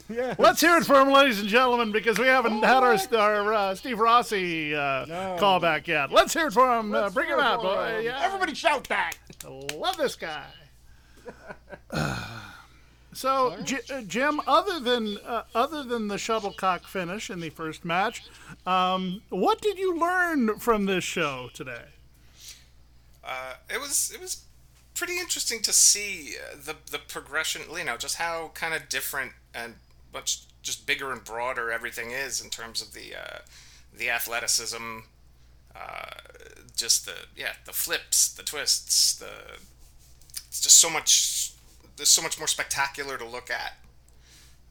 [SPEAKER 1] Yeah.
[SPEAKER 3] Let's hear it for him, ladies and gentlemen, because we haven't had our, our uh, Steve Rossi uh,
[SPEAKER 1] No.
[SPEAKER 3] call back yet. Let's hear it for him. Uh, bring him out, boy. Yeah.
[SPEAKER 1] Everybody shout that.
[SPEAKER 3] Love this guy. so, J- uh, Jim, other than uh, other than the shuttlecock finish in the first match, um, what did you learn from this show today?
[SPEAKER 4] Uh, it was it was pretty interesting to see uh, the the progression. You know, just how kind of different and much just bigger and broader everything is in terms of the uh, the athleticism. Uh, just the yeah the flips, the twists, the it's just so much. There's so much more spectacular to look at.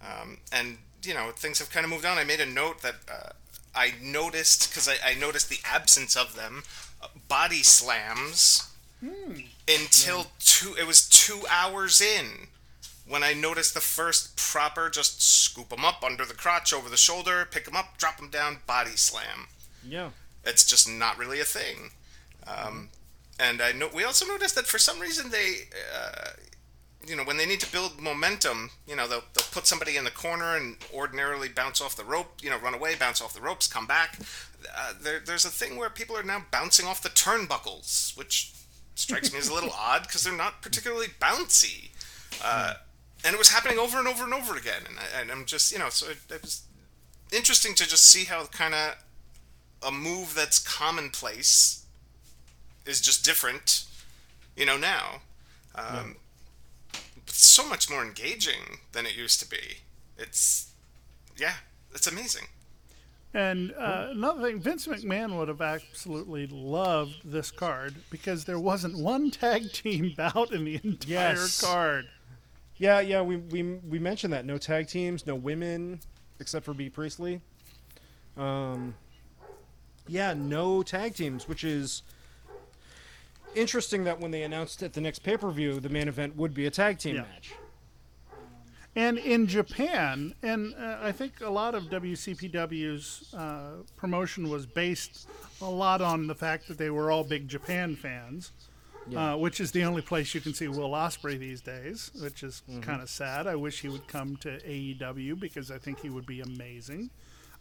[SPEAKER 4] Um, and you know things have kind of moved on. I made a note that uh, I noticed because I, I noticed the absence of them, uh, body slams until two. It was two hours in when I noticed the first proper just scoop them up under the crotch, over the shoulder, pick them up, drop them down, body slam.
[SPEAKER 1] Yeah.
[SPEAKER 4] It's just not really a thing. Um, and I know we also noticed that for some reason they, uh, you know, when they need to build momentum, you know, they'll, they'll put somebody in the corner and ordinarily bounce off the rope, you know, run away, bounce off the ropes, come back. Uh, there, there's a thing where people are now bouncing off the turnbuckles, which strikes me as a little odd because they're not particularly bouncy. Uh, and it was happening over and over and over again. And, I, and I'm just, you know, so it, it was interesting to just see how kind of a move that's commonplace is just different, you know, now. Um, It's so much more engaging than it used to be. It's, yeah, it's amazing.
[SPEAKER 3] And uh, another thing, Vince McMahon would have absolutely loved this card because there wasn't one tag team bout in the entire
[SPEAKER 1] Yes.
[SPEAKER 3] card.
[SPEAKER 1] Yeah, yeah, we, we we mentioned that. No tag teams, no women, except for Bea Priestley. Um, yeah, no tag teams, which is interesting that when they announced at the next pay per view, the main event would be a tag team
[SPEAKER 3] Yeah.
[SPEAKER 1] match.
[SPEAKER 3] And in Japan, and uh, I think a lot of WCPW's uh, promotion was based a lot on the fact that they were all big Japan fans, uh, which is the only place you can see Will Ospreay these days, which is kind of sad. I wish he would come to AEW because I think he would be amazing.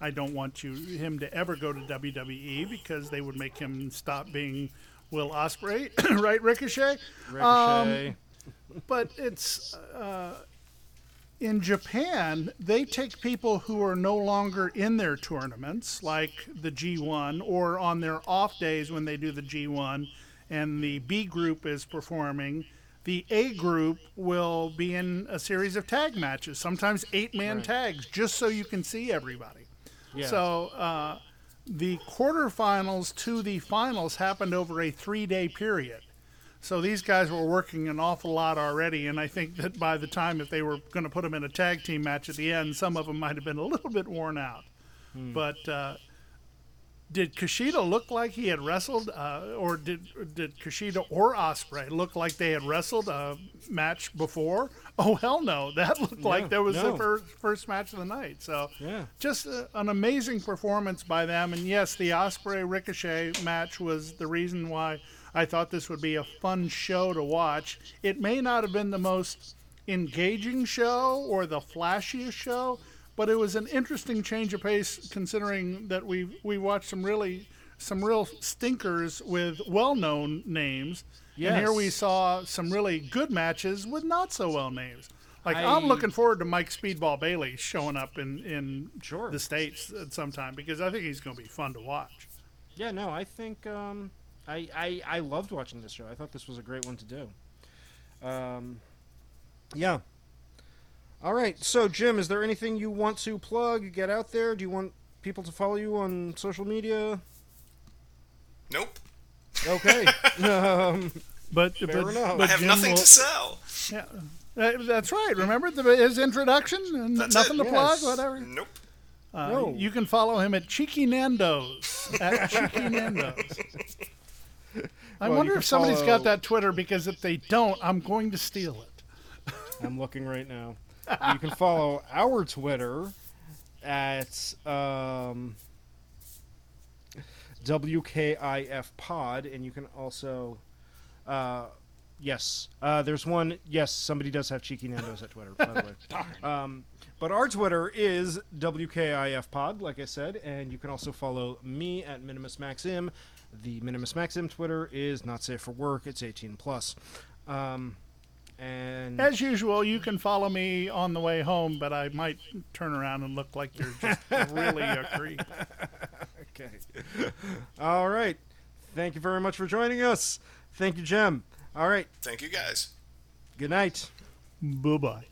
[SPEAKER 3] I don't want you him to ever go to WWE because they would make him stop being Will Ospreay, right, Ricochet?
[SPEAKER 1] Ricochet.
[SPEAKER 3] but it's uh, in Japan they take people who are no longer in their tournaments like the G1 or on their off days when they do the G1 and the B group is performing the A group will be in a series of tag matches, sometimes eight man tags, just so you can see everybody.
[SPEAKER 1] Yeah.
[SPEAKER 3] So uh, the quarterfinals to the finals happened over a three day period. So these guys were working an awful lot already, and I think that by the time if they were going to put them in a tag team match at the end, some of them might have been a little bit worn out. But uh, did Kushida look like he had wrestled, uh, or did did Kushida or Ospreay look like they had wrestled a match before? Oh hell no! That looked like that was
[SPEAKER 1] no.
[SPEAKER 3] the first first match of the night. So
[SPEAKER 1] Yeah.
[SPEAKER 3] just uh, an amazing performance by them. And yes, the Ospreay Ricochet match was the reason why I thought this would be a fun show to watch. It may not have been the most engaging show or the flashiest show, but it was an interesting change of pace considering that we we watched some really some real stinkers with well-known names. And here we saw some really good matches with not so well names. Like
[SPEAKER 1] I-
[SPEAKER 3] I'm looking forward to Mike Speedball Bailey showing up in in
[SPEAKER 1] Sure.
[SPEAKER 3] the states at some time because I think he's going to be fun to watch.
[SPEAKER 1] Yeah, no, I think um, I, I I loved watching this show. I thought this was a great one to do. Um, yeah. All right, so Jim, is there anything you want to plug? Get out there. Do you want people to follow you on social media?
[SPEAKER 4] Nope.
[SPEAKER 1] Okay. um,
[SPEAKER 3] But,
[SPEAKER 1] Fair
[SPEAKER 3] but,
[SPEAKER 1] enough.
[SPEAKER 3] but
[SPEAKER 4] I have
[SPEAKER 3] Jim
[SPEAKER 4] nothing
[SPEAKER 3] will-
[SPEAKER 4] to sell.
[SPEAKER 3] Yeah, Uh, that's right. Remember the, his introduction? And
[SPEAKER 4] That's
[SPEAKER 3] nothing
[SPEAKER 4] it.
[SPEAKER 3] to plug,
[SPEAKER 1] Yes.
[SPEAKER 3] whatever.
[SPEAKER 4] Nope.
[SPEAKER 3] Uh,
[SPEAKER 1] No.
[SPEAKER 3] You can follow him at Cheeky Nando's. At Cheeky Nando's. I
[SPEAKER 1] Well,
[SPEAKER 3] wonder if somebody's
[SPEAKER 1] follow-
[SPEAKER 3] got that Twitter because if they don't, I'm going to steal it.
[SPEAKER 1] I'm looking right now. You can follow our Twitter at um, WKIF Pod, and you can also, uh, yes, uh, there's one. Yes, somebody does have Cheeky Nando's at Twitter, by the way. Um, but our Twitter is WKIF Pod, like I said, and you can also follow me at Minimus Maxim. The Minimus Maxim Twitter is not safe for work. It's 18 plus. Um, and
[SPEAKER 3] As usual, you can follow me on the way home, but I might turn around and look like you're just really a creep.
[SPEAKER 1] Okay. All right. Thank you very much for joining us. Thank you, Jim. All right.
[SPEAKER 4] Thank you guys.
[SPEAKER 1] Good night.
[SPEAKER 3] Bye bye.